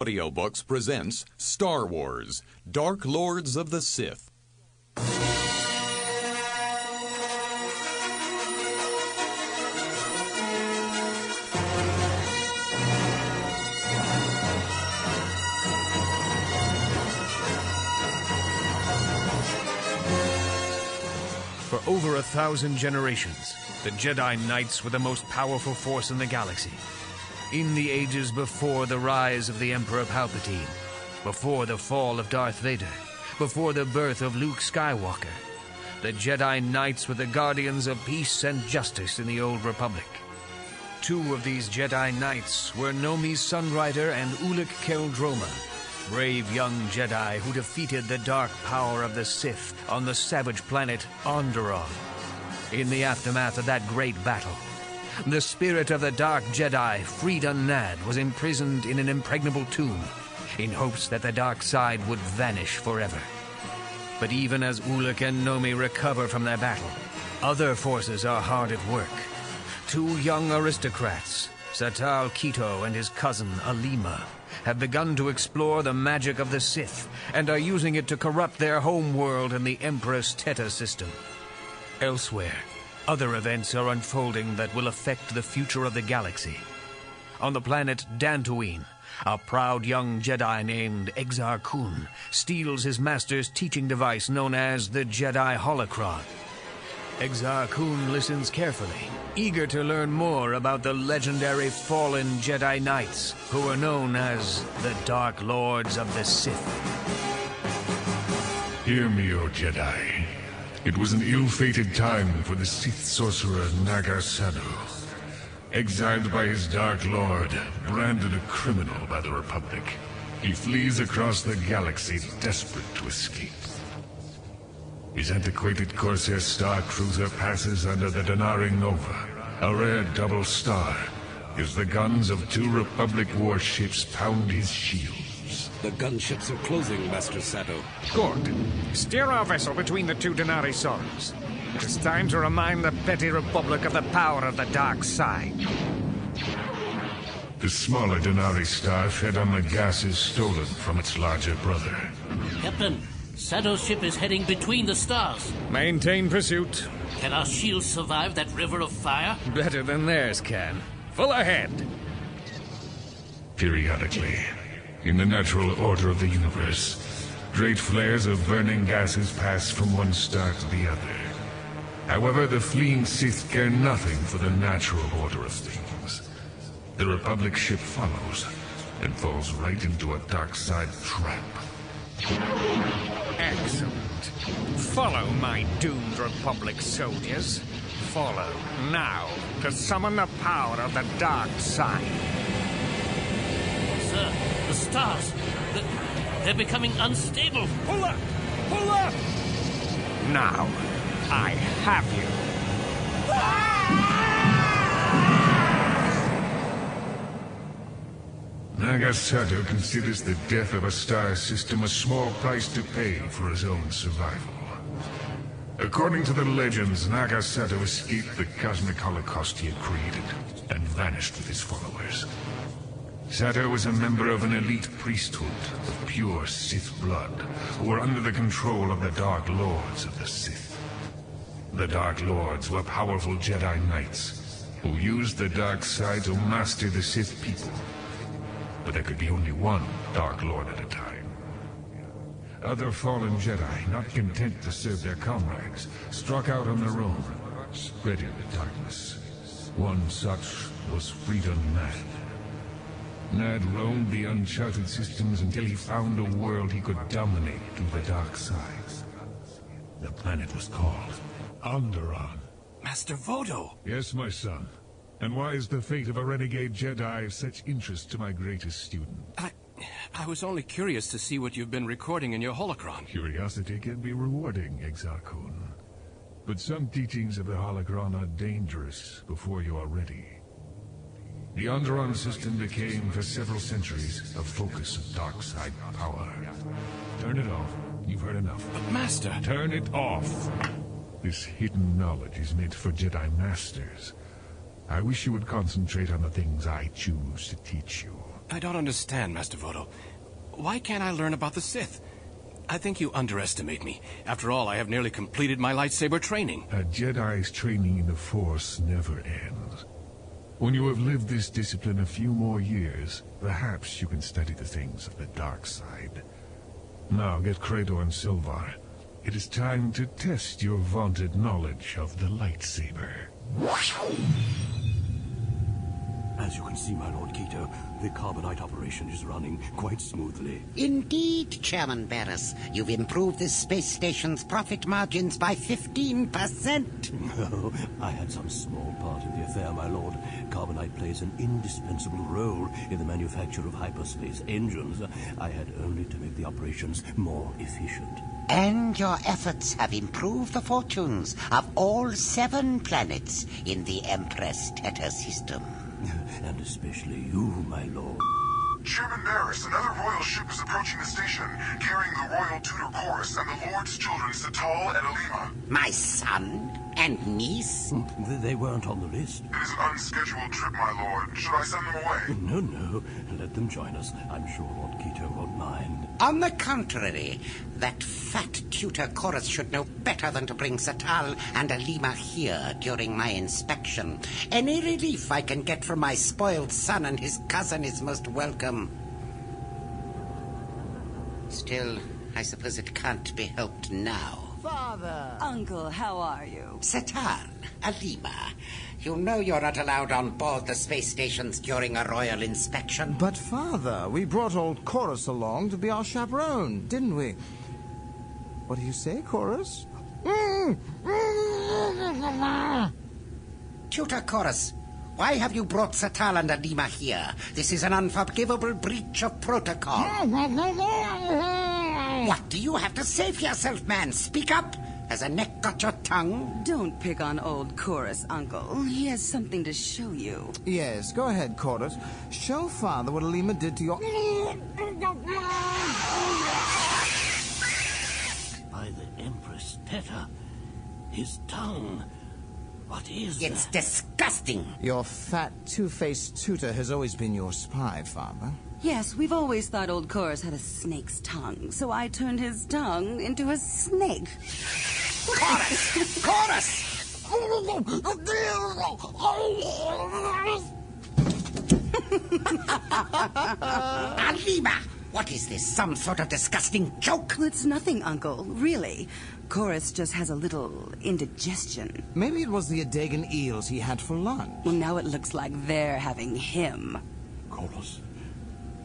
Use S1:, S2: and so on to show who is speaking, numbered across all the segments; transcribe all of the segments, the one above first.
S1: Audiobooks presents Star Wars Dark Lords of the Sith.
S2: For over a thousand generations, the Jedi Knights were the most powerful force in the galaxy. In the ages before the rise of the Emperor Palpatine, before the fall of Darth Vader, before the birth of Luke Skywalker, the Jedi Knights were the guardians of peace and justice in the Old Republic. Two of these Jedi Knights were Nomi Sunrider and Ulic Qel-Droma, brave young Jedi who defeated the dark power of the Sith on the savage planet Onderon. In the aftermath of that great battle, the spirit of the Dark Jedi, Freedon Nadd, was imprisoned in an impregnable tomb in hopes that the dark side would vanish forever. But even as Ulic and Nomi recover from their battle, other forces are hard at work. Two young aristocrats, Satal Keto and his cousin Aleema, have begun to explore the magic of the Sith and are using it to corrupt their home world and the Empress Teta system. Elsewhere, other events are unfolding that will affect the future of the galaxy. On the planet Dantooine, a proud young Jedi named Exar Kun steals his master's teaching device known as the Jedi Holocron. Exar Kun listens carefully, eager to learn more about the legendary fallen Jedi Knights, who are known as the Dark Lords of the Sith.
S3: Hear me, O Jedi. It was an ill-fated time for the Sith sorcerer Naga Sadow. Exiled by his Dark Lord, branded a criminal by the Republic, he flees across the galaxy desperate to escape. His antiquated Corsair Star Cruiser passes under the Denarii Nova, a rare double star, as the guns of two Republic warships pound his shields.
S4: The gunships are closing, Master Sadow.
S5: Good. Steer our vessel between the two Denarii Sorrows. It is time to remind the petty Republic of the power of the dark side.
S3: The smaller Denarii star fed on the gases stolen from its larger brother.
S6: Captain, Sadow's ship is heading between the stars.
S5: Maintain pursuit.
S6: Can our shields survive that river of fire?
S5: Better than theirs can. Full ahead.
S3: Periodically, in the natural order of the universe, great flares of burning gases pass from one star to the other. However, the fleeing Sith care nothing for the natural order of things. The Republic ship follows, and falls right into a dark side trap.
S5: Excellent. Follow my doomed Republic soldiers. Follow now to summon the power of the dark side.
S6: Sir, the stars. The, they're becoming unstable.
S5: Pull up! Pull up! Now, I have you.
S3: Naga Sadow considers the death of a star system a small price to pay for his own survival. According to the legends, Naga Sadow escaped the cosmic holocaust he had created and vanished with his followers. Sadow was a member of an elite priesthood of pure Sith blood who were under the control of the Dark Lords of the Sith. The Dark Lords were powerful Jedi Knights who used the dark side to master the Sith people but there could be only one Dark Lord at a time. Other fallen Jedi, not content to serve their comrades, struck out on their own, spreading the darkness. One such was Freedon Nadd. Nadd roamed the uncharted systems until he found a world he could dominate through the dark side. The planet was called Onderon.
S4: Master Vodo!
S3: Yes, my son. And why is the fate of a renegade Jedi of such interest to my greatest student?
S4: I... I was only curious to see what you've been recording in your holocron.
S3: Curiosity can be rewarding, Exar Kun. But some teachings of the holocron are dangerous before you are ready. The Onderon system became, for several centuries, a focus of dark side power. Turn it off. You've heard enough.
S4: But Master...
S3: Turn it off! This hidden knowledge is meant for Jedi Masters. I wish you would concentrate on the things I choose to teach you.
S4: I don't understand, Master Vodo. Why can't I learn about the Sith? I think you underestimate me. After all, I have nearly completed my lightsaber training.
S3: A Jedi's training in the Force never ends. When you have lived this discipline a few more years, perhaps you can study the things of the dark side. Now get Credo and Sylvar. It is time to test your vaunted knowledge of the lightsaber.
S7: As you can see, my Lord Keto, the carbonite operation is running quite smoothly.
S8: Indeed, Chairman Barris. You've improved this space station's profit margins by 15%.
S7: Oh, I had some small part in the affair, my lord. Carbonite plays an indispensable role in the manufacture of hyperspace engines. I had only to make the operations more efficient.
S8: And your efforts have improved the fortunes of all seven planets in the Empress Teta system.
S7: And especially you, my lord.
S9: Chairman Barris, another royal ship is approaching the station, carrying the royal tutor Chorus and the Lord's children Satal and Aleema.
S8: My son and niece?
S7: Hmm, Th- They weren't on the list.
S9: It is an unscheduled trip, my lord. Should I send them away?
S7: No, no. Let them join us. I'm sure Lord Keto won't mind.
S8: On the contrary, that fat tutor Chorus should know better than to bring Satal and Aleema here during my inspection. Any relief I can get from my spoiled son and his cousin is most welcome. Still, I suppose it can't be helped now.
S10: Father! Uncle, how are you?
S8: Satal, Aleema, you know you're not allowed on board the space stations during a royal inspection.
S11: But, Father, we brought old Chorus along to be our chaperone, didn't we? What do you say, Chorus?
S8: Tutor Chorus, why have you brought Satal and Aleema here? This is an unforgivable breach of protocol. What do you have to say for yourself, man? Speak up. Has a neck got your tongue?
S10: Don't pick on old Chorus, Uncle. He has something to show you.
S11: Yes, go ahead, Chorus. Show Father what Aleema did to your...
S7: By the Empress Teta. His tongue. What is
S8: It's
S7: that?
S8: disgusting.
S11: Your fat, two-faced tutor has always been your spy, Father.
S10: Yes, we've always thought old Chorus had a snake's tongue, so I turned his tongue into a snake.
S8: Chorus! Chorus! Aleema! What is this? Some sort of disgusting joke?
S10: It's nothing, Uncle, really. Chorus just has a little indigestion.
S11: Maybe it was the Adegan eels he had for lunch.
S10: Well, now it looks like they're having him.
S7: Chorus.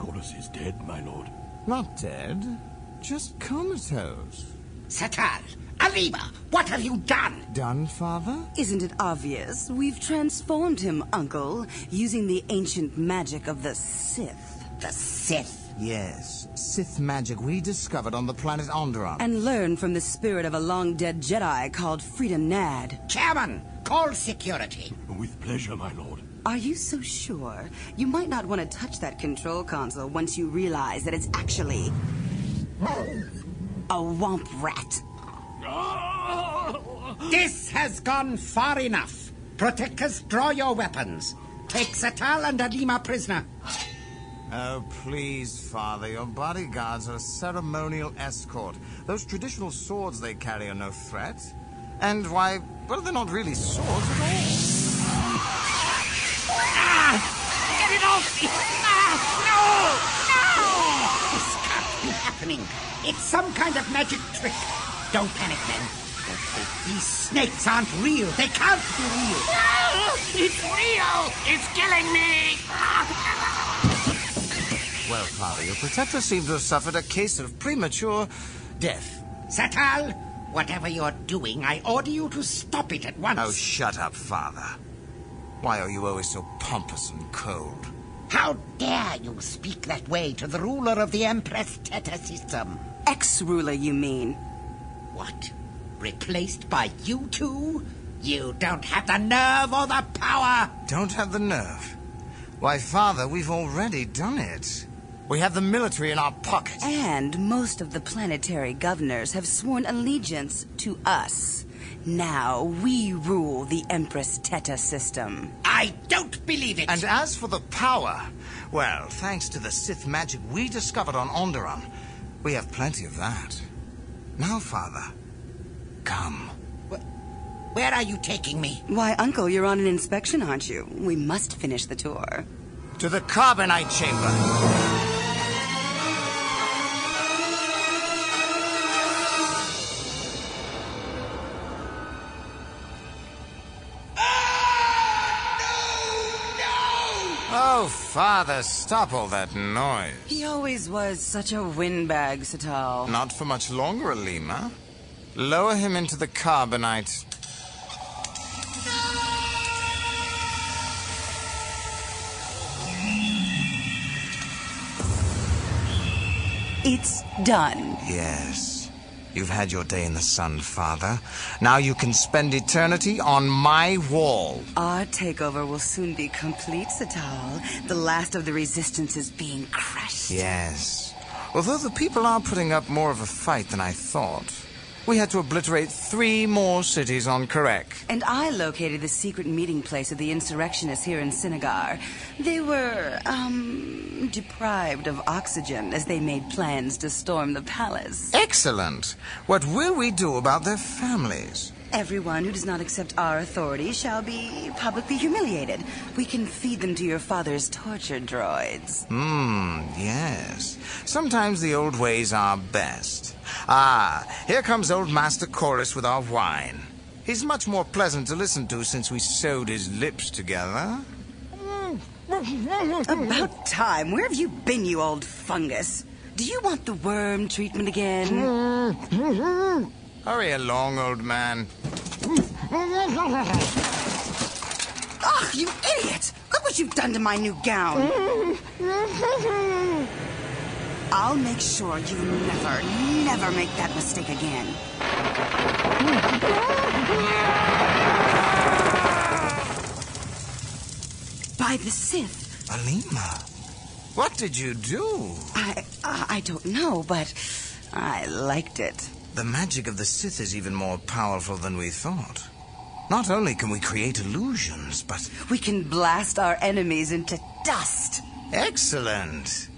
S7: Chorus is dead, my lord.
S11: Not dead, just comatose.
S8: Satal! Aleema! What have you done?
S11: Done, Father?
S10: Isn't it obvious? We've transformed him, Uncle, using the ancient magic of the Sith.
S8: The Sith?
S11: Yes, Sith magic we discovered on the planet Onderon.
S10: And learned from the spirit of a long-dead Jedi called Freedon Nadd.
S8: Chairman, call security.
S7: With pleasure, my lord.
S10: Are you so sure? You might not want to touch that control console once you realize that it's actually... a womp rat.
S8: This has gone far enough. Protectors, draw your weapons. Take Satal and Aleema prisoner.
S11: Oh, please, Father, your bodyguards are a ceremonial escort. Those traditional swords they carry are no threat. And why, well, they're not really swords at all.
S8: Get it off me! Ah, no! No! This can't be happening. It's some kind of magic trick. Don't panic, men. Don't think these snakes aren't real. They can't be real. No!
S6: It's real! It's killing me!
S11: Well, Father, your protector seems to have suffered a case of premature death.
S8: Satal, whatever you're doing, I order you to stop it at once.
S11: Oh, shut up, Father. Why are you always so pompous and cold?
S8: How dare you speak that way to the ruler of the Empress Teta system?
S10: Ex-ruler, you mean?
S8: What? Replaced by you two? You don't have the nerve or the power!
S11: Don't have the nerve. Why, Father, we've already done it. We have the military in our pocket.
S10: And most of the planetary governors have sworn allegiance to us. Now we rule the Empress Teta system.
S8: I don't believe it!
S11: And as for the power, Well, thanks to the Sith magic we discovered on Onderon, we have plenty of that. Now, Father, come.
S8: Where are you taking me?
S10: Why, Uncle, you're on an inspection, aren't you? We must finish the tour.
S11: To the Carbonite Chamber. Oh, Father, stop all that noise.
S10: He always was such a windbag, Satal.
S11: Not for much longer, Aleema. Lower him into the carbonite.
S10: It's done.
S11: Yes. You've had your day in the sun, Father. Now you can spend eternity on my wall.
S10: Our takeover will soon be complete, Satal. The last of the resistance is being crushed.
S11: Yes. Although the people are putting up more of a fight than I thought. We had to obliterate three more cities on Kirrek.
S10: And I located the secret meeting place of the insurrectionists here in Cinnagar. They were, um, deprived of oxygen as they made plans to storm the palace.
S11: Excellent. What will we do about their families?
S10: Everyone who does not accept our authority shall be publicly humiliated. We can feed them to your father's torture droids.
S11: Hmm, yes. Sometimes the old ways are best. Ah, here comes old Master Chorus with our wine. He's much more pleasant to listen to since we sewed his lips together.
S10: About time. Where have you been, you old fungus? Do you want the worm treatment again?
S11: Hurry along, old man.
S10: Oh, you idiot! Look what you've done to my new gown. I'll make sure you never, never make that mistake again. By the Sith.
S11: Alima, what did you do?
S10: I, I, I don't know, but I liked it.
S11: The magic of the Sith is even more powerful than we thought. Not only can we create illusions, but.
S10: We can blast our enemies into dust.
S11: Excellent.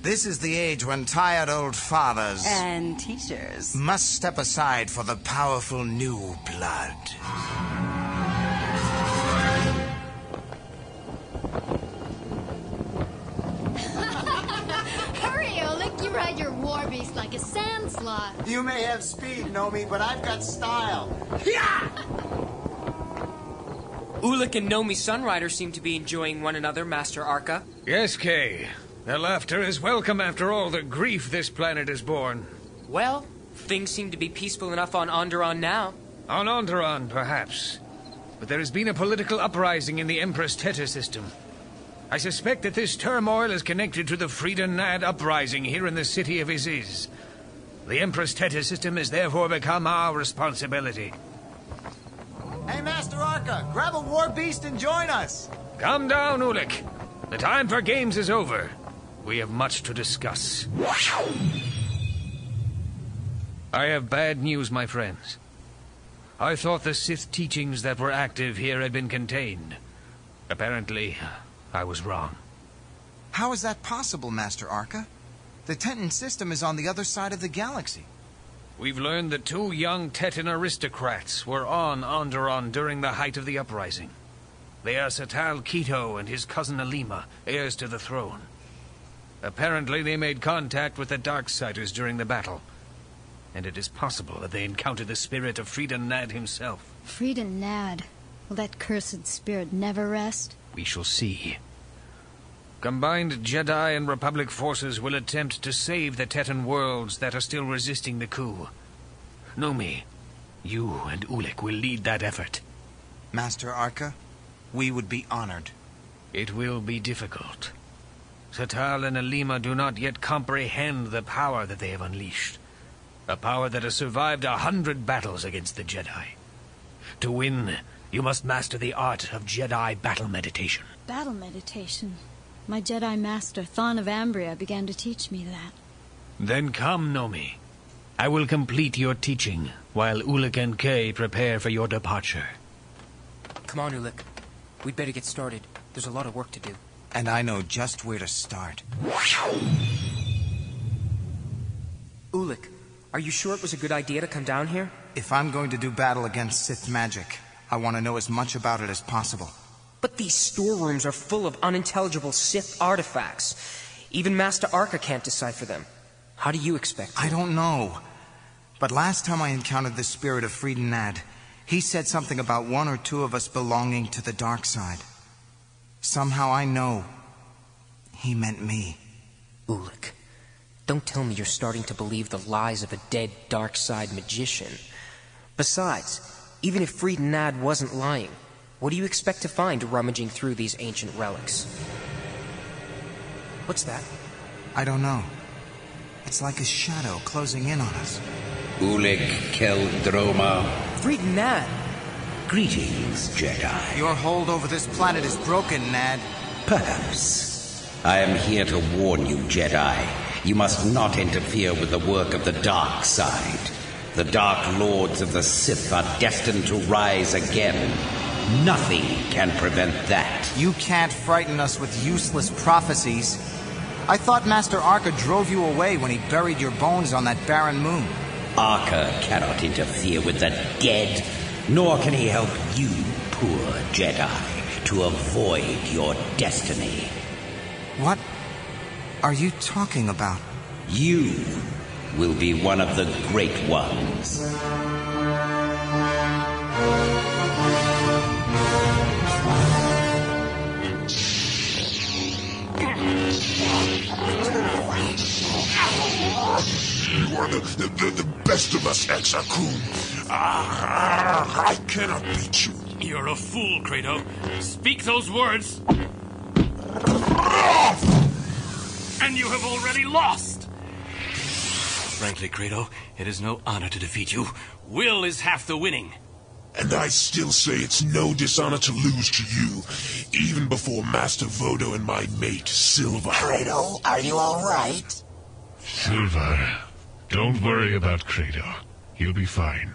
S11: This is the age when tired old fathers.
S10: And teachers.
S11: Must step aside for the powerful new blood.
S12: Hurry, Ulic, you ride beast like a sand slot.
S13: You may have speed, Nomi, but I've got style. Yeah!
S14: Ulic and Nomi Sunrider seem to be enjoying one another, Master Arca.
S2: Yes, Cay. Their laughter is welcome after all the grief this planet has borne.
S14: Well, things seem to be peaceful enough on Onderon now.
S2: On Onderon, perhaps. But there has been a political uprising in the Empress Teta system. I suspect that this turmoil is connected to the Freedon Nadd uprising here in the city of Iziz. The Empress Teta system has therefore become our responsibility.
S13: Hey, Master Arca, grab a war beast and join us.
S2: Come down, Ulic. The time for games is over. We have much to discuss. I have bad news, my friends. I thought the Sith teachings that were active here had been contained. Apparently, I was wrong.
S11: How is that possible, Master Arca? The Tenton system is on the other side of the galaxy.
S2: We've learned that two young Tetan aristocrats were on Onderon during the height of the uprising. They are Satal Keto and his cousin Aleema, heirs to the throne. Apparently, they made contact with the Darksiders during the battle. And it is possible that they encountered the spirit of Freedon Nadd himself.
S12: Freedon Nadd. Will that cursed spirit never rest?
S2: We shall see. Combined Jedi and Republic forces will attempt to save the Tetan worlds that are still resisting the coup. Nomi, you and Ulic will lead that effort.
S11: Master Arca, we would be honored.
S2: It will be difficult. Satal and Aleema do not yet comprehend the power that they have unleashed. A power that has survived a hundred battles against the Jedi. To win, you must master the art of Jedi battle meditation.
S12: Battle meditation. My Jedi Master, Thon of Ambria, began to teach me that.
S2: Then come, Nomi. I will complete your teaching while Ulic and Cay prepare for your departure.
S14: Come on, Ulic. We'd better get started. There's a lot of work to do.
S11: And I know just where to start.
S15: Ulic, are you sure it was a good idea to come down here?
S11: If I'm going to do battle against Sith magic, I want to know as much about it as possible.
S15: But these storerooms are full of unintelligible Sith artifacts. Even Master Arca can't decipher them. How do you expect?
S11: I don't know. But last time I encountered the spirit of Freedon Nadd, he said something about one or two of us belonging to the dark side. Somehow I know he meant me.
S15: Ulic, don't tell me you're starting to believe the lies of a dead dark side magician. Besides, even if Freedon Nadd wasn't lying, what do you expect to find rummaging through these ancient relics? What's that?
S11: I don't know. It's like a shadow closing in on us.
S16: Ulic Qel-Droma.
S15: Freedon Nadd!
S16: Greetings, Jedi.
S11: Your hold over this planet is broken, Nadd.
S16: Perhaps. I am here to warn you, Jedi. You must not interfere with the work of the dark side. The Dark Lords of the Sith are destined to rise again. Nothing can prevent that.
S11: You can't frighten us with useless prophecies. I thought Master Arca drove you away when he buried your bones on that barren moon.
S16: Arca cannot interfere with the dead, nor can he help you, poor Jedi, to avoid your destiny.
S11: What are you talking about?
S16: You will be one of the great ones.
S17: You are the, the, the, the best of us, Exar Kun. Ah, I cannot beat you.
S6: You're a fool, Credo. Speak those words. And you have already lost. Frankly, Credo, it is no honor to defeat you. Will is half the winning.
S17: And I still say it's no dishonor to lose to you, even before Master Vodo and my mate, Sylvar.
S18: Credo, are you all right?
S3: Sylvar, don't worry about Credo. He'll be fine.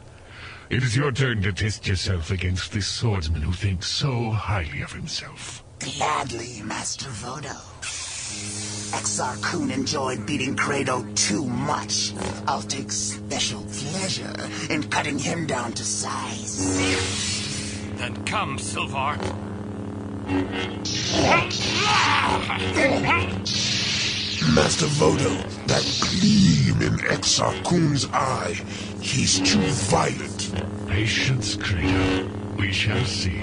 S3: It is your turn to test yourself against this swordsman who thinks so highly of himself.
S18: Gladly, Master Vodo. Exar Kun enjoyed beating Credo too much. I'll take special pleasure in cutting him down to size.
S6: Then come, Sylvar.
S17: Master Vodo, that gleam in Exar Kun's eye, he's too violent.
S3: Patience, Credo. We shall see.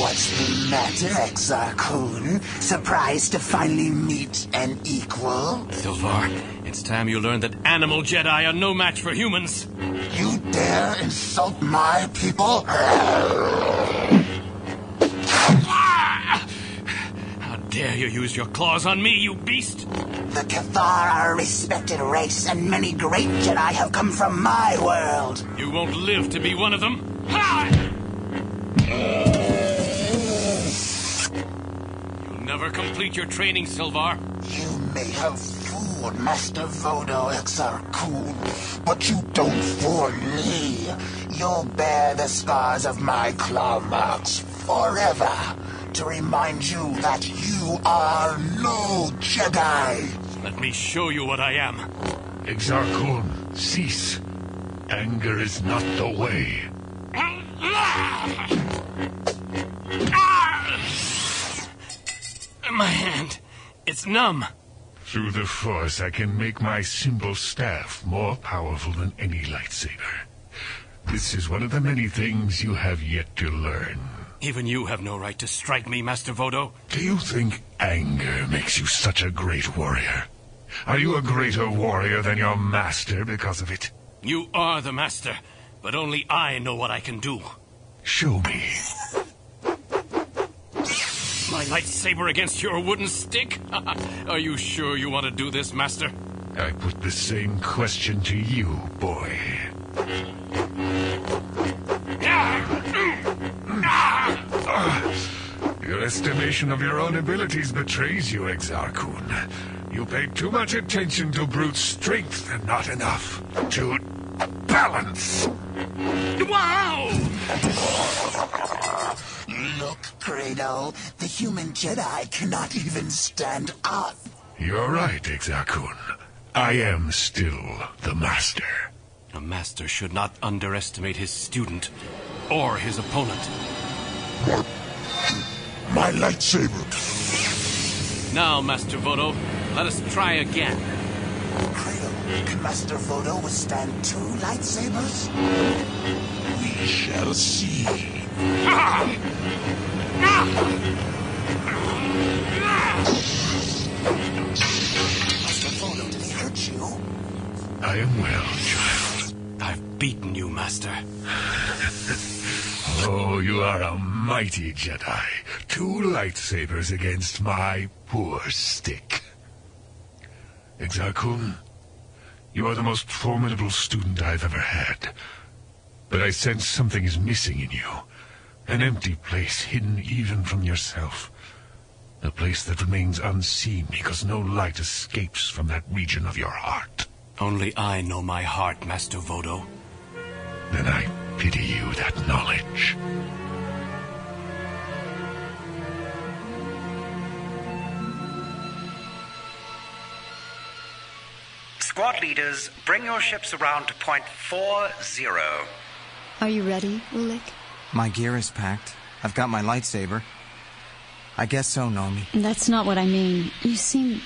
S18: What's the matter, Exar Kun? Surprised to finally meet an equal?
S6: Sylvar, it's time you learned that animal Jedi are no match for humans.
S18: You dare insult my people?
S6: How dare you use your claws on me, you beast?
S18: The Cathar are a respected race, and many great Jedi have come from my world.
S6: You won't live to be one of them. You'll never complete your training, Sylvar.
S18: You may have fooled Master Vodo Exar Kun, but you don't fool me. You'll bear the scars of my claw marks forever to remind you that you are no Jedi.
S6: Let me show you what I am.
S3: Exar Kun, cease. Anger is not the way. Ah!
S6: My hand. It's numb.
S3: Through the Force, I can make my simple staff more powerful than any lightsaber. This is one of the many things you have yet to learn.
S6: Even you have no right to strike me, Master Vodo.
S3: Do you think anger makes you such a great warrior? Are you a greater warrior than your master because of it?
S6: You are the master, but only I know what I can do.
S3: Show me.
S6: My lightsaber against your wooden stick? are you sure you want to do this, Master?
S3: I put the same question to you, boy. Your estimation of your own abilities betrays you, Exar Kun. You pay too much attention to brute strength and not enough to balance.
S6: Wow!
S18: Look, Credo, the human Jedi cannot even stand up.
S3: You're right, Exar I am still the Master.
S6: A master should not underestimate his student or his opponent.
S3: My lightsaber.
S6: Now, Master Vodo, let us try again.
S18: Credo, can Master Vodo withstand two lightsabers?
S3: We shall see.
S18: Master Vodo, did he hurt you?
S3: I am well, child.
S6: I've beaten you, Master.
S3: Oh, you are a mighty Jedi. Two lightsabers against my poor stick. Exar Kun, you are the most formidable student I've ever had. But I sense something is missing in you. An empty place hidden even from yourself. A place that remains unseen because no light escapes from that region of your heart.
S6: Only I know my heart, Master Vodo.
S3: Then I pity you that knowledge.
S16: Squad leaders, bring your ships around to point 40.
S12: Are you ready, Ulik?
S11: My gear is packed. I've got my lightsaber. I guess so, Nomi.
S12: That's not what I mean. You seem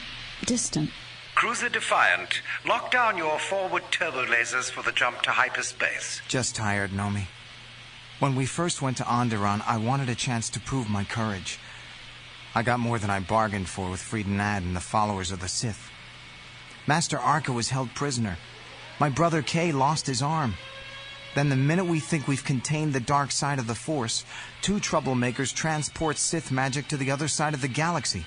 S12: distant.
S16: Cruiser Defiant, lock down your forward turbo lasers for the jump to hyperspace.
S11: Just tired, Nomi. When we first went to Onderon, I wanted a chance to prove my courage. I got more than I bargained for with Freedon Nadd and the followers of the Sith. Master Arca was held prisoner. My brother Cay lost his arm. Then the minute we think we've contained the dark side of the Force, two troublemakers transport Sith magic to the other side of the galaxy.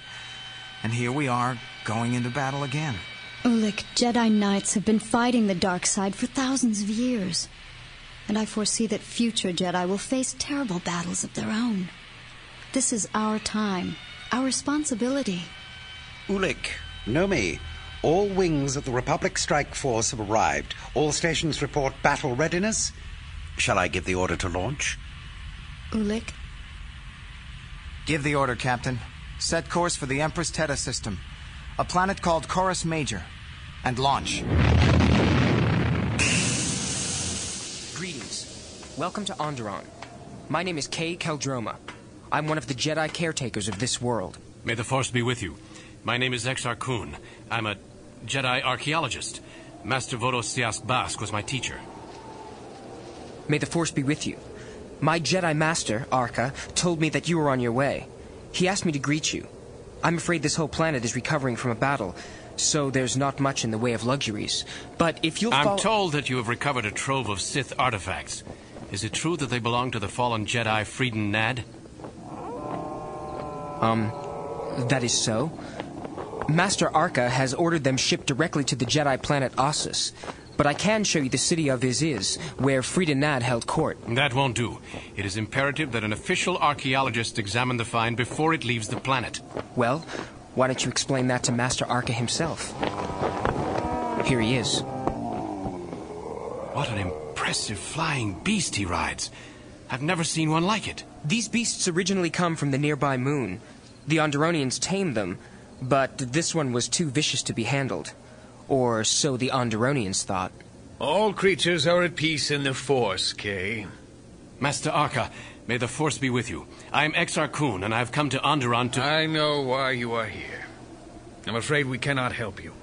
S11: And here we are, going into battle again.
S12: Ulic, Jedi Knights have been fighting the dark side for thousands of years. And I foresee that future Jedi will face terrible battles of their own. This is our time, our responsibility.
S19: Ulic, Nomi, all wings of the Republic Strike Force have arrived. All stations report battle readiness. Shall I give the order to launch?
S12: Ulic?
S11: Give the order, Captain. Set course for the Empress Teta system, a planet called Koros Major, and launch.
S15: Greetings. Welcome to Onderon. My name is Cay Qel-Droma. I'm one of the Jedi caretakers of this world.
S6: May the Force be with you. My name is Exar Kun. I'm a Jedi archaeologist. Master Vodo-Siosk Baas was my teacher.
S15: May the Force be with you. My Jedi Master, Arca, told me that you were on your way. He asked me to greet you. I'm afraid this whole planet is recovering from a battle, so there's not much in the way of luxuries. But if you'll
S6: I'm told that you have recovered a trove of Sith artifacts. Is it true that they belong to the fallen Jedi Freedon Nadd?
S15: Um, that is so. Master Arca has ordered them shipped directly to the Jedi planet Ossus. But I can show you the city of Iziz, where Freedon Nadd held court.
S6: That won't do. It is imperative that an official archaeologist examine the find before it leaves the planet.
S15: Well, why don't you explain that to Master Arca himself? Here he is.
S6: What an impressive flying beast he rides. I've never seen one like it.
S15: These beasts originally come from the nearby moon. The Onderonians tamed them, but this one was too vicious to be handled. Or so the Onderonians thought.
S2: All creatures are at peace in the Force, Cay.
S6: Master Arca, may the Force be with you. I am Exar Kun, and I've come to Onderon to...
S2: I know why you are here. I'm afraid we cannot help you.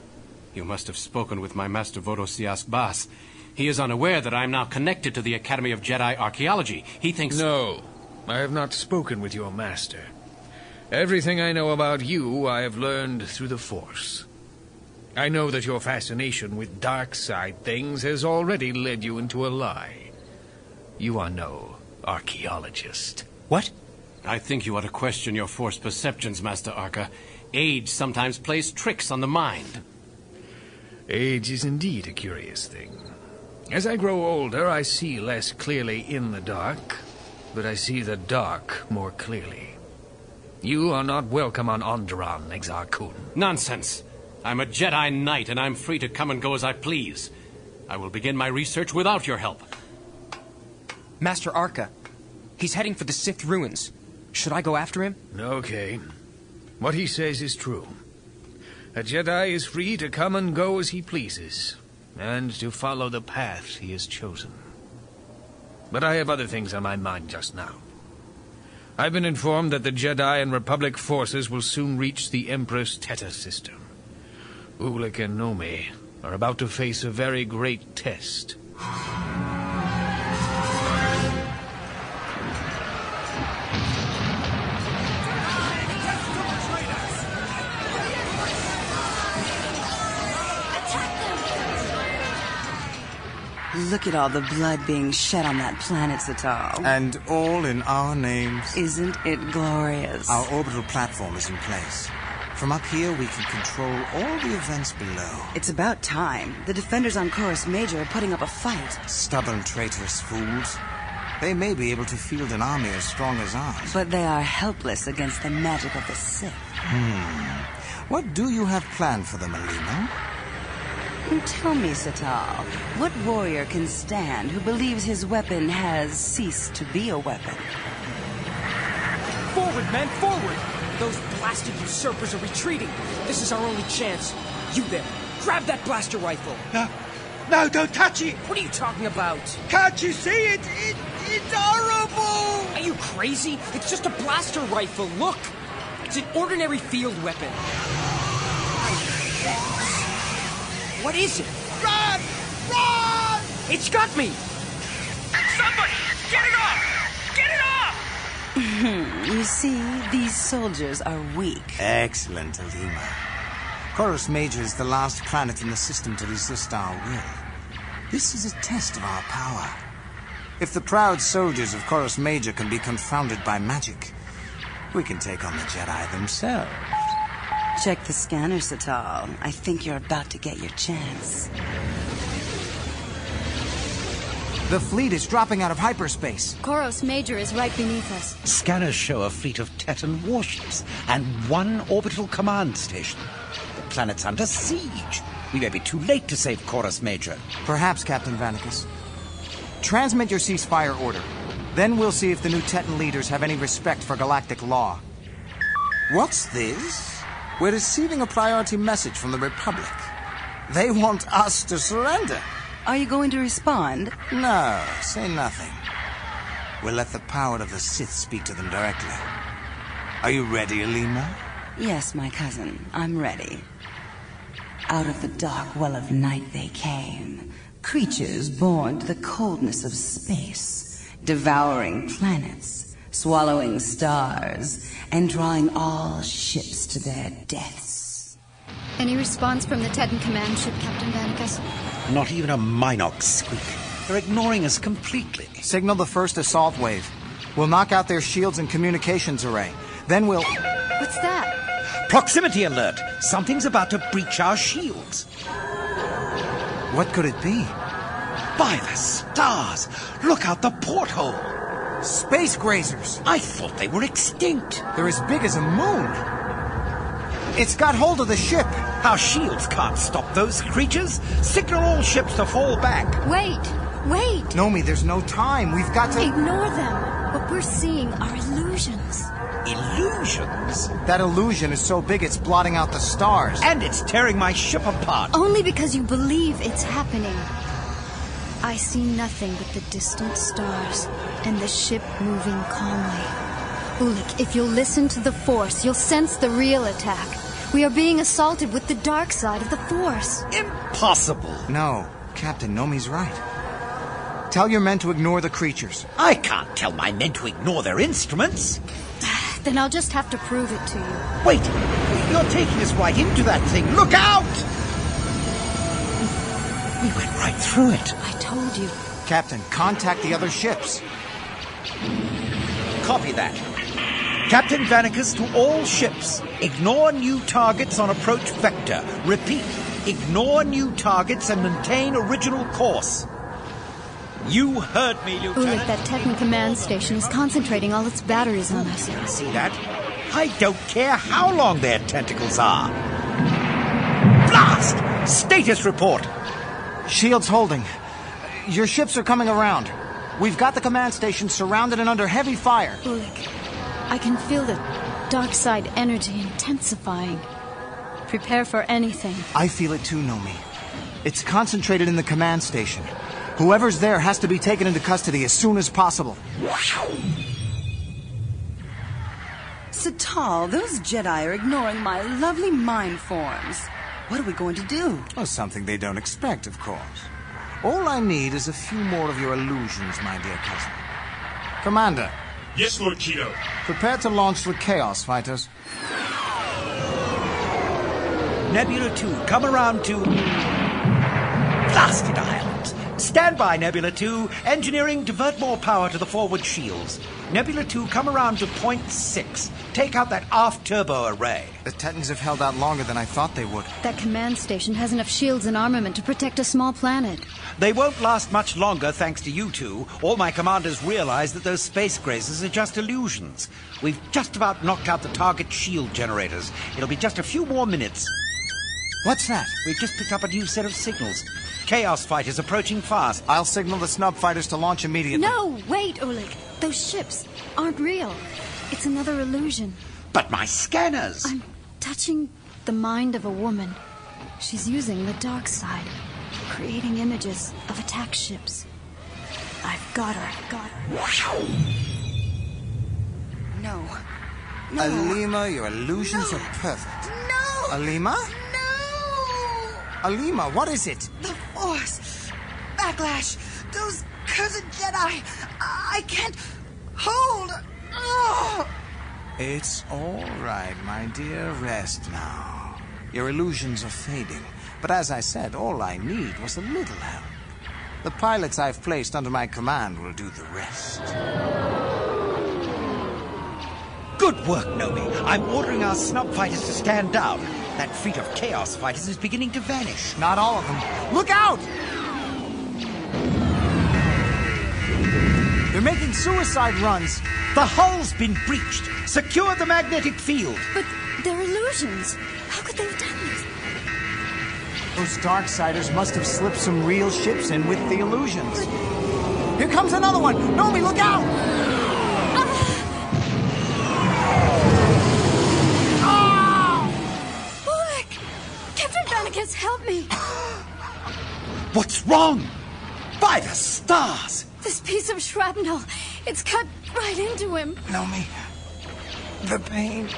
S6: You must have spoken with my Master Vodo-Siosk Baas. He is unaware that I am now connected to the Academy of Jedi Archaeology. He thinks...
S2: No, I have not spoken with your master. Everything I know about you I have learned through the Force. I know that your fascination with dark side things has already led you into a lie. You are no archaeologist.
S15: What?
S6: I think you ought to question your Force perceptions, Master Arca. Age sometimes plays tricks on the mind.
S2: Age is indeed a curious thing. As I grow older, I see less clearly in the dark, but I see the dark more clearly. You are not welcome on Onderon, Exar Kun.
S6: Nonsense. I'm a Jedi Knight, and I'm free to come and go as I please.
S4: I will begin my research without your help.
S14: Master Arca, he's heading for the Sith ruins. Should I go after him?
S2: Okay. What he says is true. A Jedi is free to come and go as he pleases, and to follow the path he has chosen. But I have other things on my mind just now. I've been informed that the Jedi and Republic forces will soon reach the Empress Teta system. Ulic and Nomi are about to face a very great test.
S10: Look at all the blood being shed on that planet, Satal.
S11: And all in our names.
S10: Isn't it glorious?
S11: Our orbital platform is in place. From up here, we can control all the events below.
S10: It's about time. The defenders on Koros Major are putting up a fight.
S11: Stubborn, traitorous fools. They may be able to field an army as strong as ours.
S10: But they are helpless against the magic of the Sith.
S11: Hmm. What do you have planned for them, Aleema?
S10: Tell me, Satal, what warrior can stand who believes his weapon has ceased to be a weapon?
S14: Forward, men, forward! Those blasted usurpers are retreating. This is our only chance. You there, grab that blaster rifle.
S20: No, no, don't touch it.
S14: What are you talking about?
S20: Can't you see it? it it's horrible.
S14: Are you crazy? It's just a blaster rifle. Look, it's an ordinary field weapon. What is it?
S20: Run! Run!
S14: It's got me!
S20: Somebody! Get it off! Get it off!
S10: you see, these soldiers are weak.
S11: Excellent, Aleema. Koros Major is the last planet in the system to resist our will. This is a test of our power. If the proud soldiers of Koros Major can be confounded by magic, we can take on the Jedi themselves.
S10: Check the scanner, Satal. I think you're about to get your chance.
S11: The fleet is dropping out of hyperspace.
S12: Koros Major is right beneath us.
S16: Scanners show a fleet of Tetan warships and one orbital command station. The planet's under siege. We may be too late to save Koros Major.
S11: Perhaps, Captain Vanicus. Transmit your ceasefire order. Then we'll see if the new Tetan leaders have any respect for galactic law. What's this? We're receiving a priority message from the Republic. They want us to surrender.
S10: Are you going to respond?
S11: No, say nothing. We'll let the power of the Sith speak to them directly. Are you ready, Aleema?
S10: Yes, my cousin, I'm ready. Out of the dark well of night they came, creatures born to the coldness of space, devouring planets, swallowing stars, and drawing all ships to their deaths.
S12: Any response from the Tetan command ship, Captain Vanicus?
S16: Not even a mynock squeak. They're ignoring us completely.
S11: Signal the first assault wave. We'll knock out their shields and communications array. Then we'll.
S12: What's that?
S16: Proximity alert! Something's about to breach our shields.
S11: What could it be?
S16: By the stars! Look out the porthole!
S11: Space grazers!
S16: I thought they were extinct.
S11: They're as big as a moon. It's got hold of the ship.
S16: Our shields can't stop those creatures. Signal all ships to fall back.
S12: Wait! Wait!
S11: Nomi, there's no time. We've got to.
S12: Ignore them. What we're seeing are illusions.
S16: Illusions?
S11: That illusion is so big it's blotting out the stars.
S16: And it's tearing my ship apart.
S12: Only because you believe it's happening. I see nothing but the distant stars and the ship moving calmly. Ulic, if you'll listen to the Force, you'll sense the real attack. We are being assaulted with the dark side of the Force.
S16: Impossible.
S11: No, Captain Nomi's right. Tell your men to ignore the creatures.
S16: I can't tell my men to ignore their instruments.
S12: Then I'll just have to prove it to you.
S16: Wait! You're taking us right into that thing. Look out! We went right through it.
S12: I told you.
S11: Captain, contact the other ships.
S16: Copy that. Captain Vanicus to all ships. Ignore new targets on approach vector. Repeat. Ignore new targets and maintain original course. You heard me, Lieutenant.
S12: Ulic, that Tetan command station is concentrating all its batteries on us.
S16: See that? I don't care how long their tentacles are. Blast! Status report.
S11: Shield's holding. Your ships are coming around. We've got the command station surrounded and under heavy fire.
S12: Ulic, I can feel the dark side energy intensifying. Prepare for anything.
S11: I feel it too, Nomi. It's concentrated in the command station. Whoever's there has to be taken into custody as soon as possible.
S10: Satal, those Jedi are ignoring my lovely mind forms. What are we going to do?
S11: Well, something they don't expect, of course. All I need is a few more of your illusions, my dear cousin. Commander.
S9: Yes, Lord Keto.
S11: Prepare to launch the Chaos Fighters.
S16: Nebula 2, come around to... Blasted Islands. Stand by, Nebula 2. Engineering, divert more power to the forward shields. Nebula 2, come around to point 6. Take out that aft turbo array.
S11: The Tetans have held out longer than I thought they would.
S12: That command station has enough shields and armament to protect a small planet.
S16: They won't last much longer thanks to you two. All my commanders realize that those space grazers are just illusions. We've just about knocked out the target shield generators. It'll be just a few more minutes.
S11: What's that?
S16: We've just picked up a new set of signals. Chaos fighters approaching fast.
S11: I'll signal the snub fighters to launch immediately.
S12: No, wait, Oleg. Those ships aren't real. It's another illusion.
S16: But my scanners!
S12: I'm touching the mind of a woman. She's using the dark side, creating images of attack ships. I've got her, got her.
S10: No.
S11: No. Aleema, your illusions no. are perfect.
S21: No!
S11: Aleema?
S21: No!
S11: Aleema, what is it?
S21: The Force. Backlash. Those cursed Jedi. I can't hold. Oh.
S11: It's all right, my dear. Rest now. Your illusions are fading. But as I said, all I need was a little help. The pilots I've placed under my command will do the rest.
S16: Good work, Nomi. I'm ordering our snub fighters to stand down. That fleet of chaos fighters is beginning to vanish.
S11: Not all of them. Look out! They're making suicide runs.
S16: The hull's been breached. Secure the magnetic field.
S12: But they're illusions. How could they have done this?
S11: Those Darksiders must have slipped some real ships in with the illusions. Here comes another one! Nomi, look out!
S12: Help me!
S16: What's wrong? By the stars!
S12: This piece of shrapnel, it's cut right into him.
S11: Nomi, the pain.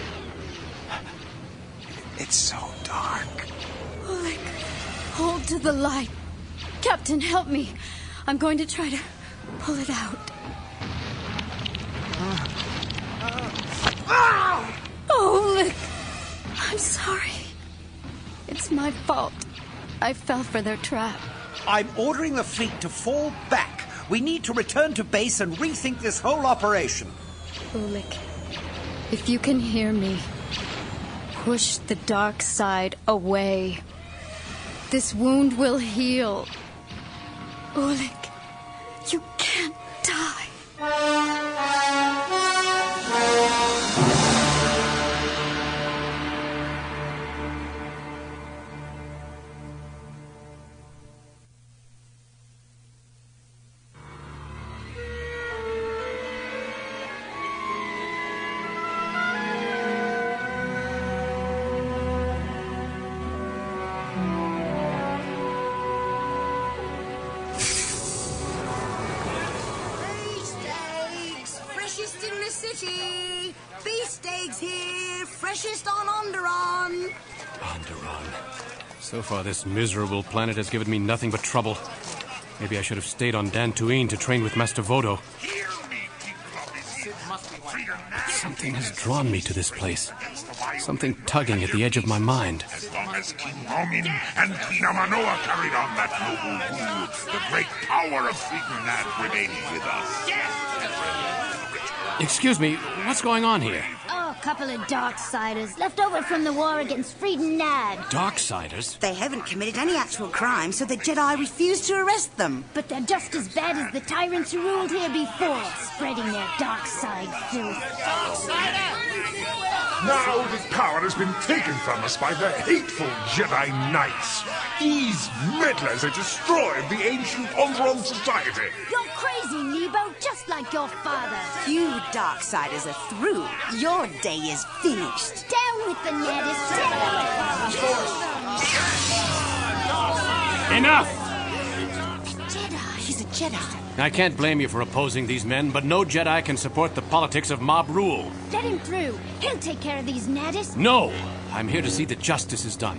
S11: It's so dark.
S12: Oleg, hold to the light. Captain, help me. I'm going to try to pull it out. Oh, Oleg, I'm sorry. It's my fault. I fell for their trap.
S16: I'm ordering the fleet to fall back. We need to return to base and rethink this whole operation.
S12: Ulic, if you can hear me, push the dark side away. This wound will heal.
S6: Ulic, far, this miserable planet has given me nothing but trouble. Maybe I should have stayed on Dantooine to train with Master Vodo. Something has drawn me to this place. Something tugging at the edge of my mind.
S9: As long as King Romin and Queen Amanoa carried on that noble rule, the great power of Freedon Nadd remained with us.
S6: Excuse me, what's going on here?
S22: A couple of Darksiders left over from the war against Freedon Nadd.
S6: Darksiders?
S10: They haven't committed any actual crime, so the Jedi refuse to arrest them.
S22: But they're just as bad as the tyrants who ruled here before, spreading their dark side filth.
S3: Now the power has been taken from us by the hateful Jedi Knights. These meddlers have destroyed the ancient Onderon society.
S22: You're crazy, Nebo, just like your father.
S10: You Darksiders are through. Your day is finished.
S22: Down with the Naddist.
S6: Enough!
S10: Jedi. He's a Jedi.
S6: I can't blame you for opposing these men, but no Jedi can support the politics of mob rule.
S22: Let him through. He'll take care of these Naddist.
S6: No! I'm here to see that justice is done.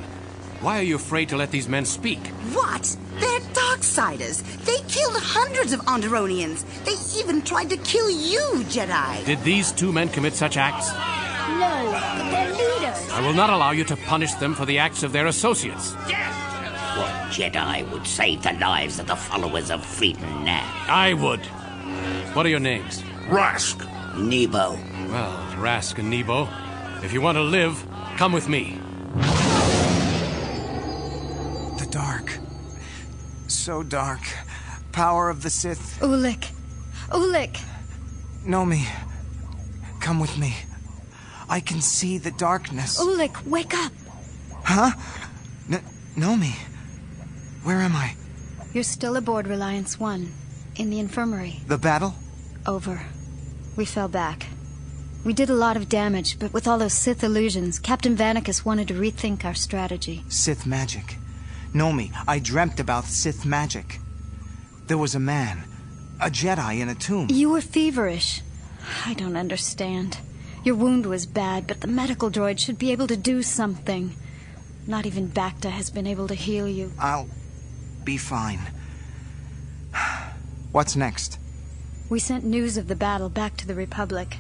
S6: Why are you afraid to let these men speak?
S10: What? They're Darksiders. They killed hundreds of Onderonians. They even tried to kill you, Jedi.
S6: Did these two men commit such acts?
S22: No, but they're leaders.
S6: I will not allow you to punish them for the acts of their associates.
S16: What Jedi would save the lives of the followers of Freedon Nadd?
S6: I would. What are your names?
S3: Rask.
S16: Nebo.
S6: Well, Rask and Nebo, if you want to live, come with me.
S11: The dark. So dark. Power of the Sith.
S12: Ulic. Ulic.
S11: Nomi, come with me. I can see the darkness.
S12: Ulic, wake up.
S11: Huh? N- Nomi, where am I?
S12: You're still aboard Reliance One, in the infirmary.
S11: The battle?
S12: Over. We fell back. We did a lot of damage, but with all those Sith illusions, Captain Vanicus wanted to rethink our strategy.
S11: Sith magic. Nomi, I dreamt about Sith magic. There was a man, a Jedi in a tomb.
S12: You were feverish. I don't understand. Your wound was bad, but the medical droid should be able to do something. Not even Bacta has been able to heal you.
S11: I'll be fine. What's next?
S12: We sent news of the battle back to the Republic.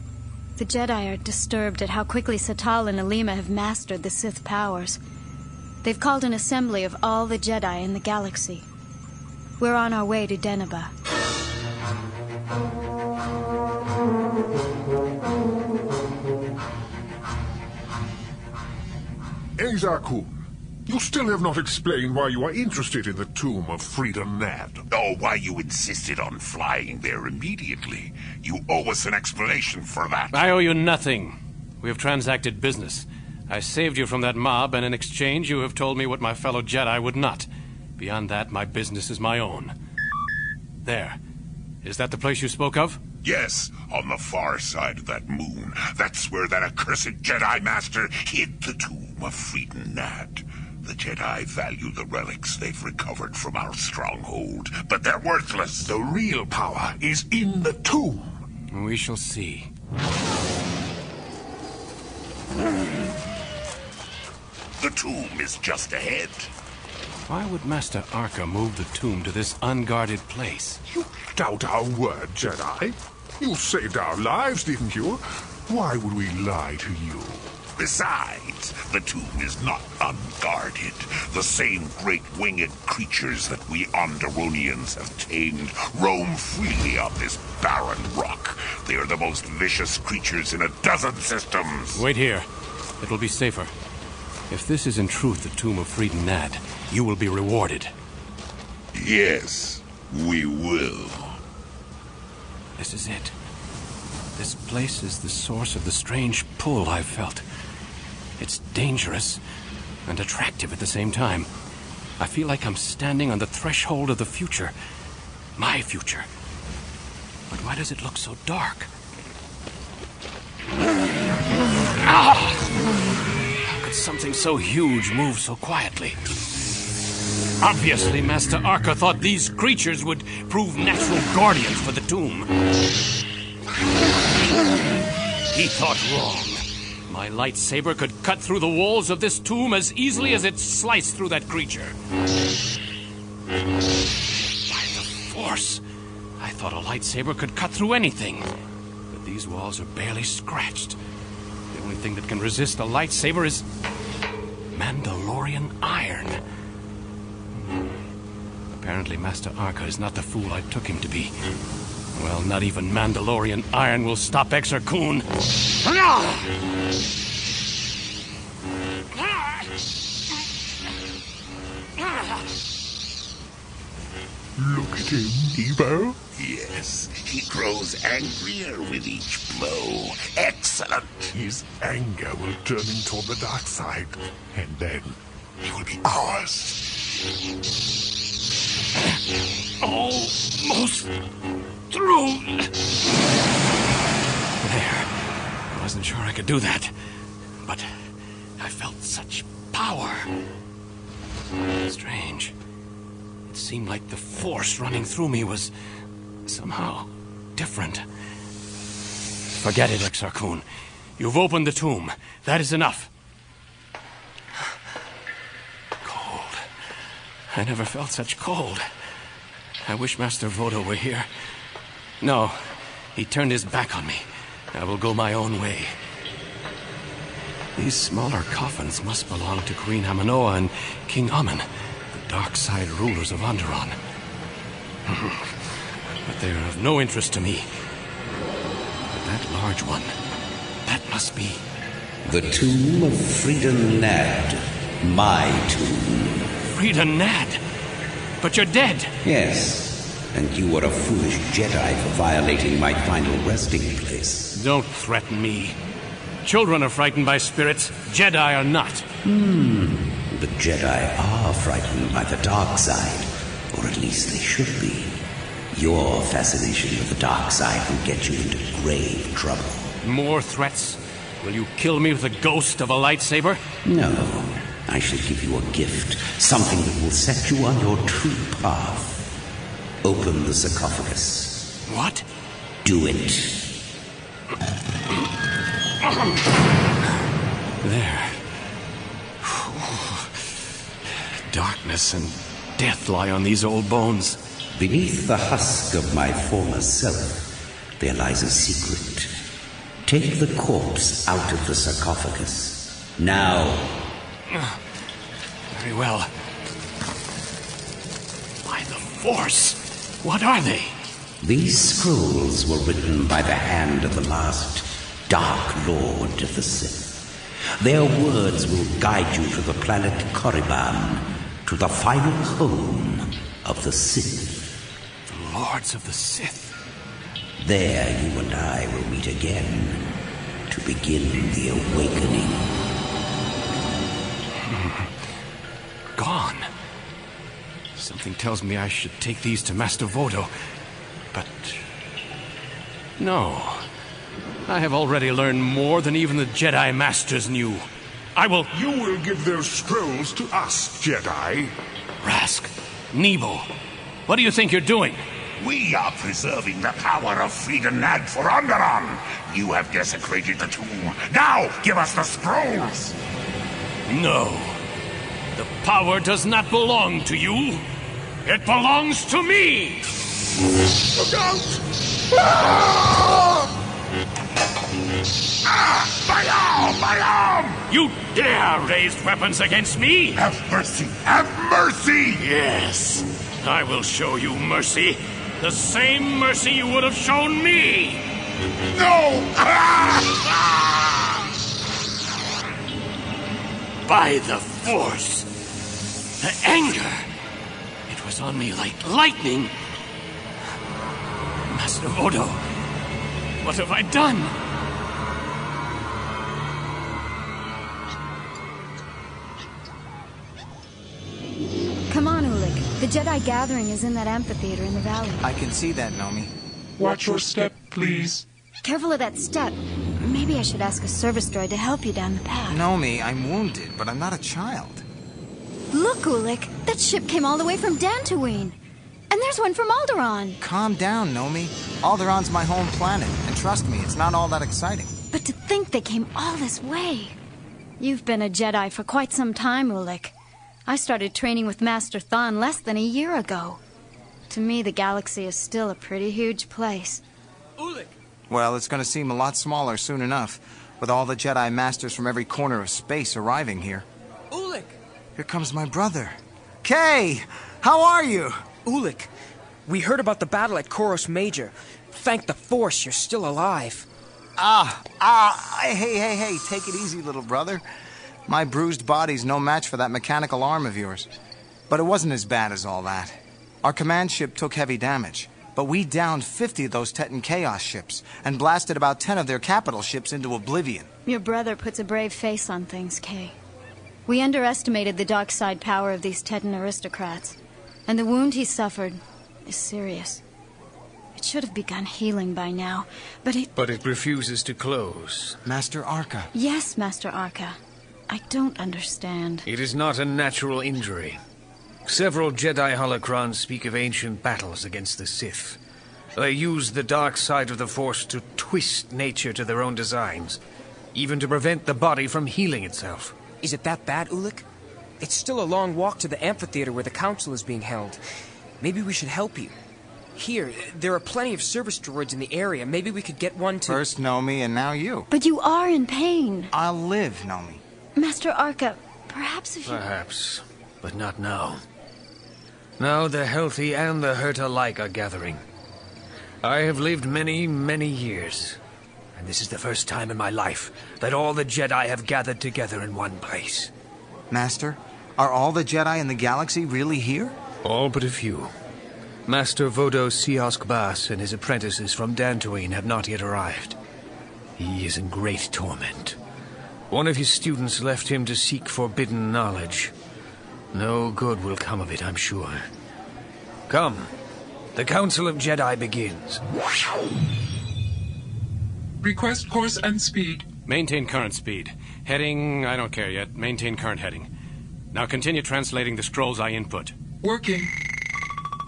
S12: The Jedi are disturbed at how quickly Satal and Aleema have mastered the Sith powers. They've called an assembly of all the Jedi in the galaxy. We're on our way to Deneba.
S3: Exar Kun, you still have not explained why you are interested in the tomb of Freedon Nadd.
S9: Oh, why you insisted on flying there immediately. You owe us an explanation for that.
S6: I owe you nothing. We have transacted business. I saved you from that mob, and in exchange, you have told me what my fellow Jedi would not. Beyond that, my business is my own. There. Is that the place you spoke of?
S9: Yes, on the far side of that moon. That's where that accursed Jedi Master hid the tomb of Freedon Nadd. The Jedi value the relics they've recovered from our stronghold, but they're worthless.
S3: The real power is in the tomb.
S6: We shall see.
S9: The tomb is just ahead.
S6: Why would Master Arca move the tomb to this unguarded place?
S3: You doubt our word, Jedi. You saved our lives, didn't you? Why would we lie to you?
S9: Besides, the tomb is not unguarded. The same great winged creatures that we Onderonians have tamed roam freely on this barren rock. They are the most vicious creatures in a dozen systems.
S6: Wait here. It will be safer. If this is in truth the tomb of Freedon Nadd, you will be rewarded.
S9: Yes, we will.
S6: This is it. This place is the source of the strange pull I've felt. It's dangerous and attractive at the same time. I feel like I'm standing on the threshold of the future. My future. But why does it look so dark? Ah! How could something so huge move so quietly? Obviously, Master Arca thought these creatures would prove natural guardians for the tomb. He thought wrong. My lightsaber could cut through the walls of this tomb as easily as it sliced through that creature. By the Force! I thought a lightsaber could cut through anything. But these walls are barely scratched. The only thing that can resist a lightsaber is Mandalorian iron. Hmm. Apparently, Master Arca is not the fool I took him to be. Well, not even Mandalorian iron will stop Exar Kun.
S3: Look at him, Nebo.
S9: Yes, he grows angrier with each blow. Excellent.
S3: His anger will turn him toward the dark side, and then he will be ours.
S6: Almost through. There. I wasn't sure I could do that. But I felt such power. Strange. It seemed like the force running through me was somehow different. Forget it, Exar Kun. You've opened the tomb. That is enough. Cold. I never felt such cold. I wish Master Vodo were here. No, he turned his back on me. I will go my own way. These smaller coffins must belong to Queen Amanoa and King Ommin, the dark side rulers of Onderon. but they are of no interest to me. But that large one, that must be.
S16: The tomb of Freedon Nadd. My tomb.
S6: Freedon Nadd! But you're dead!
S16: Yes. And you were a foolish Jedi for violating my final resting place.
S6: Don't threaten me. Children are frightened by spirits. Jedi are not.
S16: Hmm. The Jedi are frightened by the dark side. Or at least they should be. Your fascination with the dark side will get you into grave trouble.
S6: More threats? Will you kill me with the ghost of a lightsaber?
S16: No. I shall give you a gift. Something that will set you on your true path. Open the sarcophagus.
S6: What?
S16: Do it.
S6: There. Darkness and death lie on these old bones.
S16: Beneath the husk of my former self, there lies a secret. Take the corpse out of the sarcophagus. Now.
S6: Very well. By the Force! What are they?
S16: These scrolls were written by the hand of the last Dark Lord of the Sith. Their words will guide you to the planet Korriban, to the final home of the Sith.
S6: The Lords of the Sith.
S16: There you and I will meet again to begin the awakening.
S6: Gone. Something tells me I should take these to Master Vodo. But. No. I have already learned more than even the Jedi Masters knew. I will.
S3: You will give those scrolls to us, Jedi.
S6: Rask. Nebo. What do you think you're doing?
S9: We are preserving the power of Freedon Nadd for Onderon. You have desecrated the tomb. Now, give us the scrolls.
S6: No. The power does not belong to you. It belongs to me!
S3: Look out! Ah!
S9: Ah! My arm! My arm!
S6: You dare raise weapons against me?
S9: Have mercy! Have mercy!
S6: Yes. I will show you mercy. The same mercy you would have shown me.
S9: No!
S6: By the Force. The anger. It was on me like lightning. Master Vodo, what have I done?
S12: Come on, Ulic. The Jedi gathering is in that amphitheater in the valley.
S11: I can see that, Nomi.
S3: Watch your step, please.
S12: Careful of that step. Maybe I should ask a service droid to help you down the path.
S11: Nomi, I'm wounded, but I'm not a child.
S12: Look, Ulic. That ship came all the way from Dantooine. And there's one from Alderaan.
S11: Calm down, Nomi. Alderaan's my home planet, and trust me, it's not all that exciting.
S12: But to think they came all this way. You've been a Jedi for quite some time, Ulic. I started training with Master Thon less than a year ago. To me, the galaxy is still a pretty huge place.
S6: Ulic!
S11: Well, it's going to seem a lot smaller soon enough, with all the Jedi Masters from every corner of space arriving here.
S15: Ulic!
S11: Here comes my brother. Cay! How are you?
S15: Ulic, we heard about the battle at Koros Major. Thank the Force you're still alive.
S11: Ah, ah, hey, hey, hey, take it easy, little brother. My bruised body's no match for that mechanical arm of yours. But it wasn't as bad as all that. Our command ship took heavy damage, but we downed 50 of those Tetan Chaos ships and blasted about 10 of their capital ships into oblivion.
S12: Your brother puts a brave face on things, Cay. We underestimated the dark side power of these Tetan aristocrats, and the wound he suffered is serious. It should have begun healing by now, but it...
S2: But it refuses to close.
S11: Master Arca.
S12: Yes, Master Arca. I don't understand.
S2: It is not a natural injury. Several Jedi holocrons speak of ancient battles against the Sith. They use the dark side of the Force to twist nature to their own designs, even to prevent the body from healing itself.
S15: Is it that bad, Ulic? It's still a long walk to the amphitheater where the council is being held. Maybe we should help you. Here, there are plenty of service droids in the area. Maybe we could get one to...
S11: First Nomi and now you.
S12: But you are in pain.
S11: I'll live, Nomi.
S12: Master Arca, perhaps if you...
S2: Perhaps, but not now. Now the healthy and the hurt alike are gathering. I have lived many, many years, and this is the first time in my life that all the Jedi have gathered together in one place.
S11: Master, are all the Jedi in the galaxy really here?
S2: All but a few. Master Vodo-Siosk Baas and his apprentices from Dantooine have not yet arrived. He is in great torment. One of his students left him to seek forbidden knowledge. No good will come of it, I'm sure. Come. The Council of Jedi begins.
S23: Request course and speed.
S6: Maintain current speed. Heading, I don't care yet. Maintain current heading. Now continue translating the scrolls I input.
S23: Working.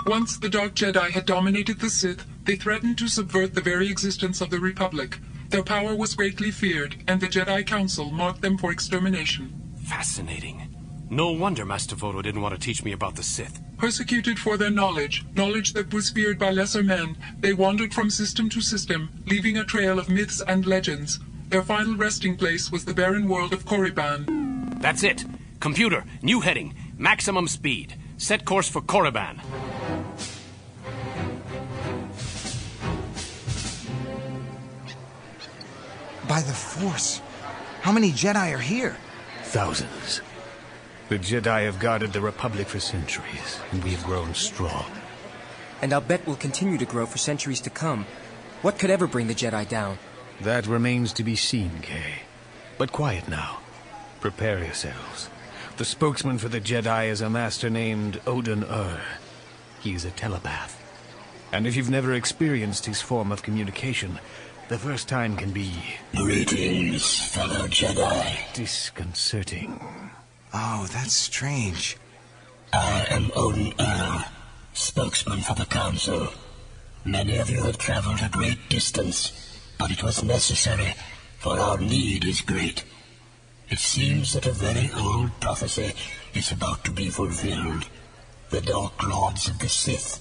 S23: Once the Dark Jedi had dominated the Sith, they threatened to subvert the very existence of the Republic. Their power was greatly feared, and the Jedi Council marked them for extermination.
S6: Fascinating. No wonder Master Vodo didn't want to teach me about the Sith.
S23: Persecuted for their knowledge, knowledge that was feared by lesser men, they wandered from system to system, leaving a trail of myths and legends. Their final resting place was the barren world of Korriban.
S6: That's it. Computer, new heading, maximum speed. Set course for Korriban.
S11: By the Force. How many Jedi are here?
S2: Thousands. The Jedi have guarded the Republic for centuries, and we have grown strong.
S15: And I'll bet we'll continue to grow for centuries to come. What could ever bring the Jedi down?
S2: That remains to be seen, Cay. But quiet now. Prepare yourselves. The spokesman for the Jedi is a master named Odan-Urr. He is a telepath. And if you've never experienced his form of communication, the first time can be...
S24: Greetings, fellow Jedi.
S2: Disconcerting.
S11: Oh, that's strange.
S24: I am Odan-Urr, spokesman for the Council. Many of you have traveled a great distance, but it was necessary, for our need is great. It seems that a very old prophecy is about to be fulfilled. The Dark Lords of the Sith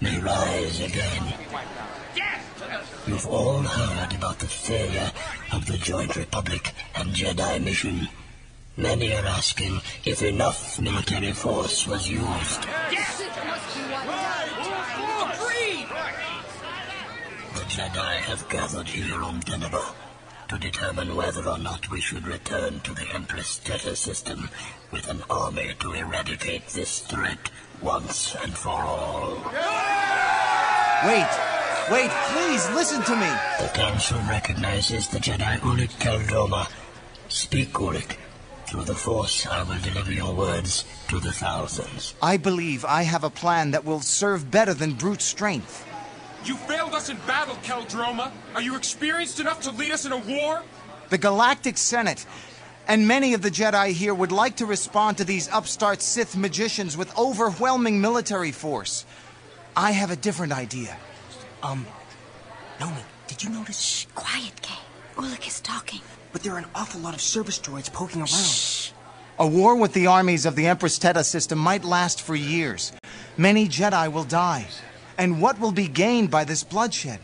S24: may rise again. You've all heard about the failure of the Joint Republic and Jedi mission. Many are asking if enough military force was used. Yes! it must be. The Jedi have gathered here on Deneba to determine whether or not we should return to the Empress Teta system with an army to eradicate this threat once and for all.
S11: Wait! Wait, please, listen to me!
S24: The Council recognizes the Jedi Ulic Qel-Droma. Speak, Ulic. Through the Force, I will deliver your words to the thousands.
S11: I believe I have a plan that will serve better than brute strength.
S25: You failed us in battle, Qel-Droma. Are you experienced enough to lead us in a war?
S11: The Galactic Senate and many of the Jedi here would like to respond to these upstart Sith magicians with overwhelming military force. I have a different idea.
S15: Um, Nomi, did you notice?
S12: Shh, quiet, Cay. Ulic is talking.
S15: But there are an awful lot of service droids poking around.
S11: Shh. A war with the armies of the Empress Teta system might last for years. Many Jedi will die. And what will be gained by this bloodshed?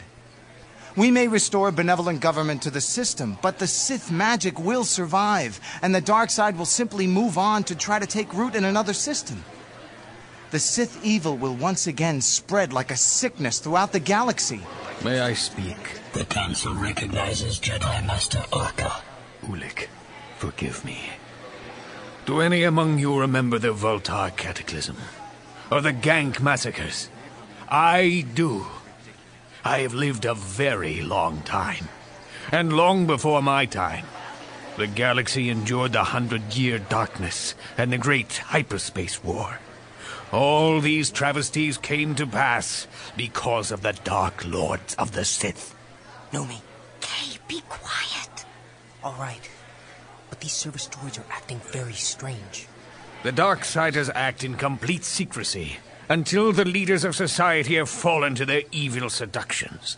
S11: We may restore benevolent government to the system, but the Sith magic will survive, and the dark side will simply move on to try to take root in another system. The Sith evil will once again spread like a sickness throughout the galaxy.
S2: May I speak?
S24: The Council recognizes Jedi Master Arca.
S2: Ulic, forgive me. Do any among you remember the Vultar Cataclysm? Or the Gank massacres? I do. I have lived a very long time. And long before my time, the galaxy endured the Hundred Year Darkness and the Great Hyperspace War. All these travesties came to pass because of the Dark Lords of the Sith.
S26: Nomi. Cay, be quiet. All right. But these service droids are acting very strange.
S2: The Darksiders act in complete secrecy until the leaders of society have fallen to their evil seductions.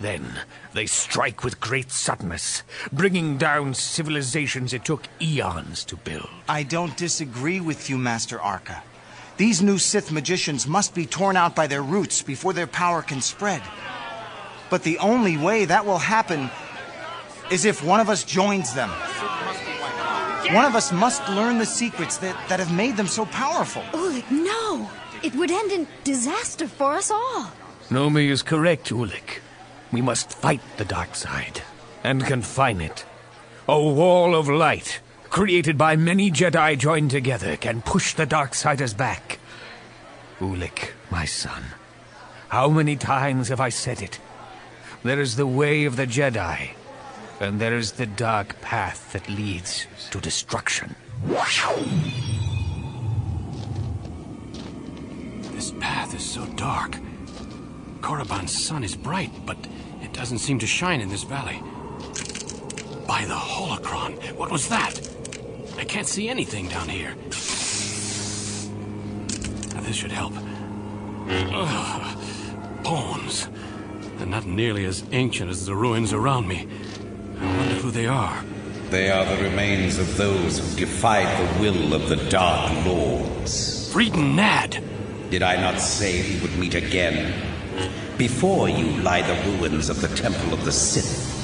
S2: Then they strike with great suddenness, bringing down civilizations it took eons to build.
S11: I don't disagree with you, Master Arca. These new Sith magicians must be torn out by their roots before their power can spread. But the only way that will happen is if one of us joins them. One of us must learn the secrets that, that have made them so powerful.
S12: Ulic, no! It would end in disaster for us all.
S2: Nomi is correct, Ulic. We must fight the dark side and confine it. A wall of light, created by many Jedi joined together, can push the Darksiders back. Ulic, my son, how many times have I said it? There is the way of the Jedi, and there is the dark path that leads to destruction.
S6: This path is so dark. Korriban's sun is bright, but it doesn't seem to shine in this valley. By the holocron, what was that? I can't see anything down here. Now, this should help. Ugh, bones. They're not nearly as ancient as the ruins around me. I wonder who they are.
S16: They are the remains of those who defied the will of the Dark Lords.
S6: Freedon Nadd!
S16: Did I not say we would meet again? Before you lie the ruins of the Temple of the Sith.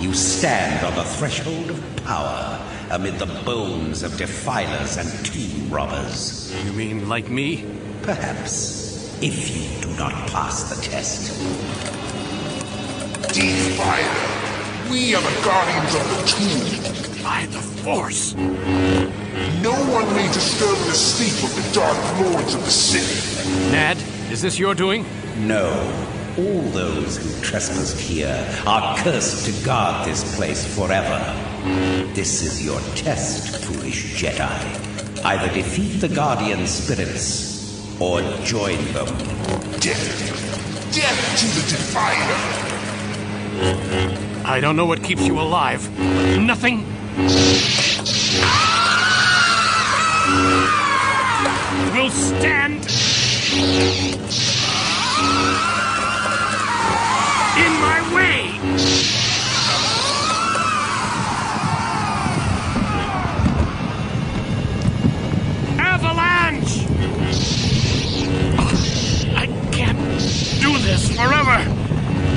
S16: You stand on the threshold of power amid the bones of defilers and tomb robbers.
S6: You mean like me?
S16: Perhaps, if you do not pass the test.
S17: Defiler, we are the guardians of the tomb.
S6: By the Force.
S17: No one may disturb the sleep of the Dark Lords of the city.
S6: Nadd, is this your doing?
S16: No. All those who trespassed here are cursed to guard this place forever. This is your test, foolish Jedi. Either defeat the Guardian spirits, or join them.
S17: Death! Death to the Defiler!
S6: I don't know what keeps you alive, but nothing will stand in my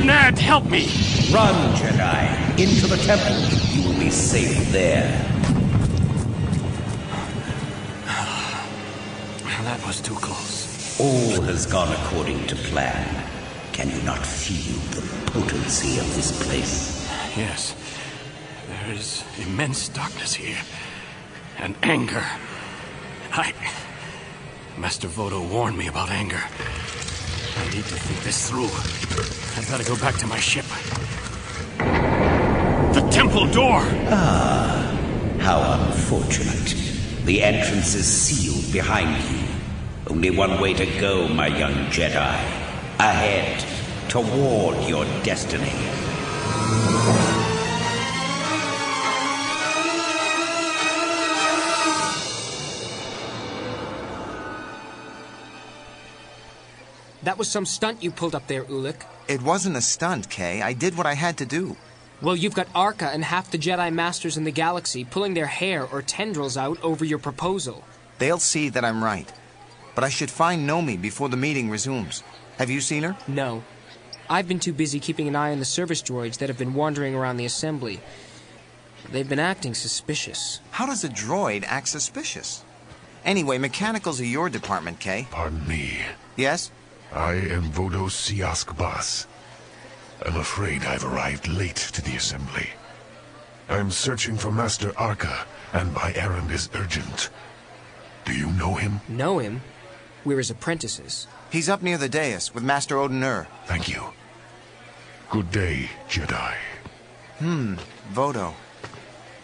S6: Nadd, help me.
S16: Run, Jedi. Into the temple. You will be safe there.
S6: That was too close.
S16: All has gone according to plan. Can you not feel the potency of this place?
S6: Yes. There is immense darkness here. And anger. I. Master Vodo warned me about anger. I need to think this through. I've gotta go back to my ship. The temple door!
S16: Ah, how unfortunate. The entrance is sealed behind you. Only one way to go, my young Jedi. Ahead, toward your destiny.
S15: That was some stunt you pulled up there, Ulic.
S11: It wasn't a stunt, Cay. I did what I had to do.
S15: Well, you've got Arca and half the Jedi Masters in the galaxy pulling their hair or tendrils out over your proposal.
S11: They'll see that I'm right. But I should find Nomi before the meeting resumes. Have you seen her?
S15: No. I've been too busy keeping an eye on the service droids that have been wandering around the assembly. They've been acting suspicious.
S11: How does a droid act suspicious? Anyway, mechanicals are your department, Cay.
S3: Pardon me.
S11: Yes?
S3: I am Vodo-Siosk Baas. I'm afraid I've arrived late to the assembly. I'm searching for Master Arca, and my errand is urgent. Do you know him?
S15: Know him? We're his apprentices.
S13: He's up near the dais with Master Odan
S3: Thank you. Good day, Jedi.
S13: Hmm, Vodo.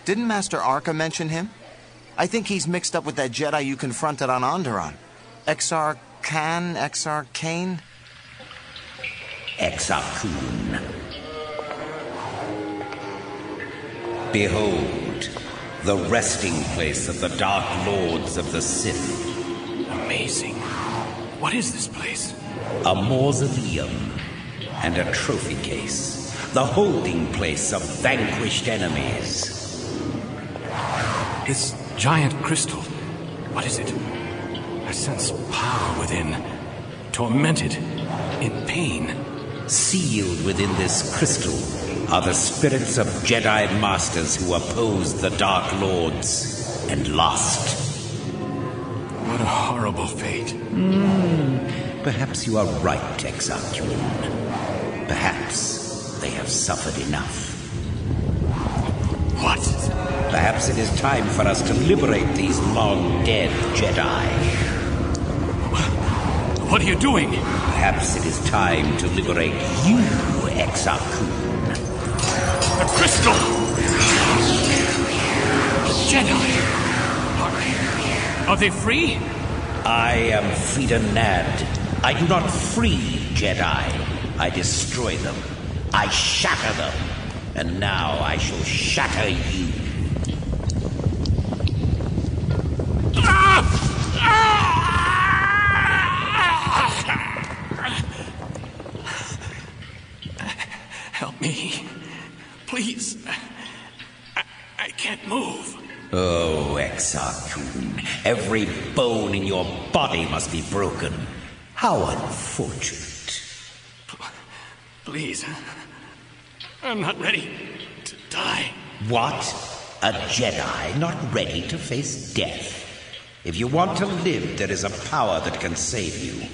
S13: Didn't Master Arca mention him? I think he's mixed up with that Jedi you confronted on Onderon. Exar Khan, Exar Kane?
S16: Exar Behold, the resting place of the Dark Lords of the Sith.
S6: Amazing. What is this place?
S16: A mausoleum and a trophy case. The holding place of vanquished enemies.
S6: This giant crystal. What is it? I sense power within. Tormented. In pain.
S16: Sealed within this crystal are the spirits of Jedi Masters who opposed the Dark Lords and lost.
S6: What a horrible fate.
S16: Mm, perhaps you are right, Exar Kun. Perhaps they have suffered enough.
S6: What?
S16: Perhaps it is time for us to liberate these long dead Jedi.
S6: What are you doing?
S16: Perhaps it is time to liberate you, Exar Kun.
S6: The crystal! The Jedi! Are, are they free?
S16: I am Freedon Nadd. I do not free Jedi. I destroy them. I shatter them. And now I shall shatter you.
S6: Help me. Please. I, I can't move.
S16: Oh, Exar Kun, every bone in your body must be broken. How unfortunate.
S6: Please. I'm not ready to die.
S16: What? A Jedi not ready to face death? If you want to live, there is a power that can save you.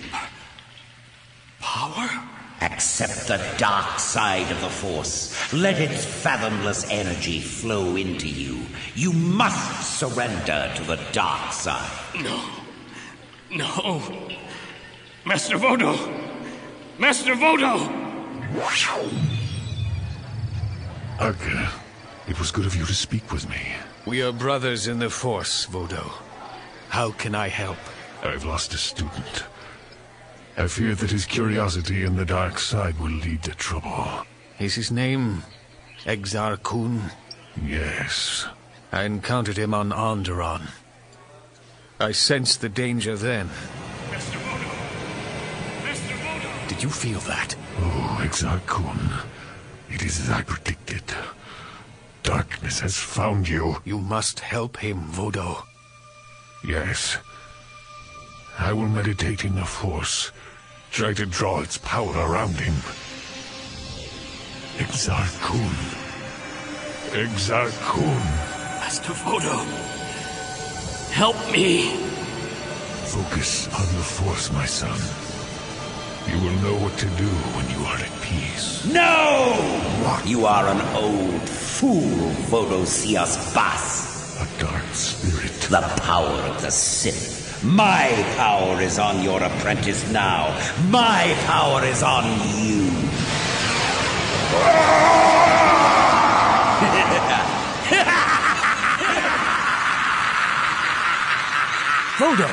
S6: Power?
S16: Accept the dark side of the Force. Let its fathomless energy flow into you. You must surrender to the dark side.
S6: No. No. Master Vodo! Master Vodo!
S3: Arca, it was good of you to speak with me.
S2: We are brothers in the Force, Vodo. How can I help?
S3: I've lost a student. I fear that his curiosity in the dark side will lead to trouble.
S2: Is his name Exar Kun?
S3: Yes.
S2: I encountered him on Onderon. I sensed the danger then.
S6: Mr. Vodo! Mr. Vodo!
S2: Did you feel that?
S3: Oh, Exar Kun. It is as I predicted. Darkness has found you.
S2: You must help him, Vodo.
S3: Yes. I will meditate in the Force. Try to draw its power around him. Exar Kun. Exar Kun.
S6: Master Vodo! Help me!
S3: Focus on the Force, my son. You will know what to do when you are at peace.
S16: No! What? You are an old fool, Vodo-Siosk Baas.
S3: A dark spirit.
S16: The power of the Sith. My power is on your apprentice now. My power is on you.
S2: Vodo!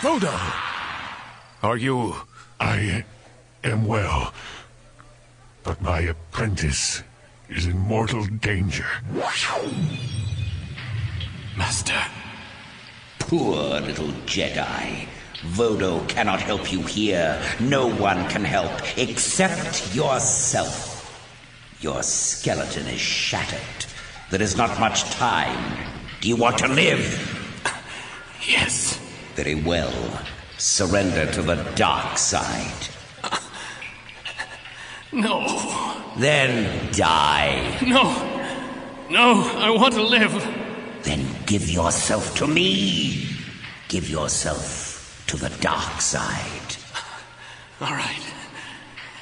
S2: Vodo! Are you...
S3: I am well. But my apprentice is in mortal danger.
S6: Master.
S16: Poor little Jedi. Vodo cannot help you here. No one can help except yourself. Your skeleton is shattered. There is not much time. Do you want to live?
S6: Yes.
S16: Very well. Surrender to the dark side.
S6: No.
S16: Then die.
S6: No. No, I want to live.
S16: Give yourself to me. Give yourself to the dark side.
S6: All right.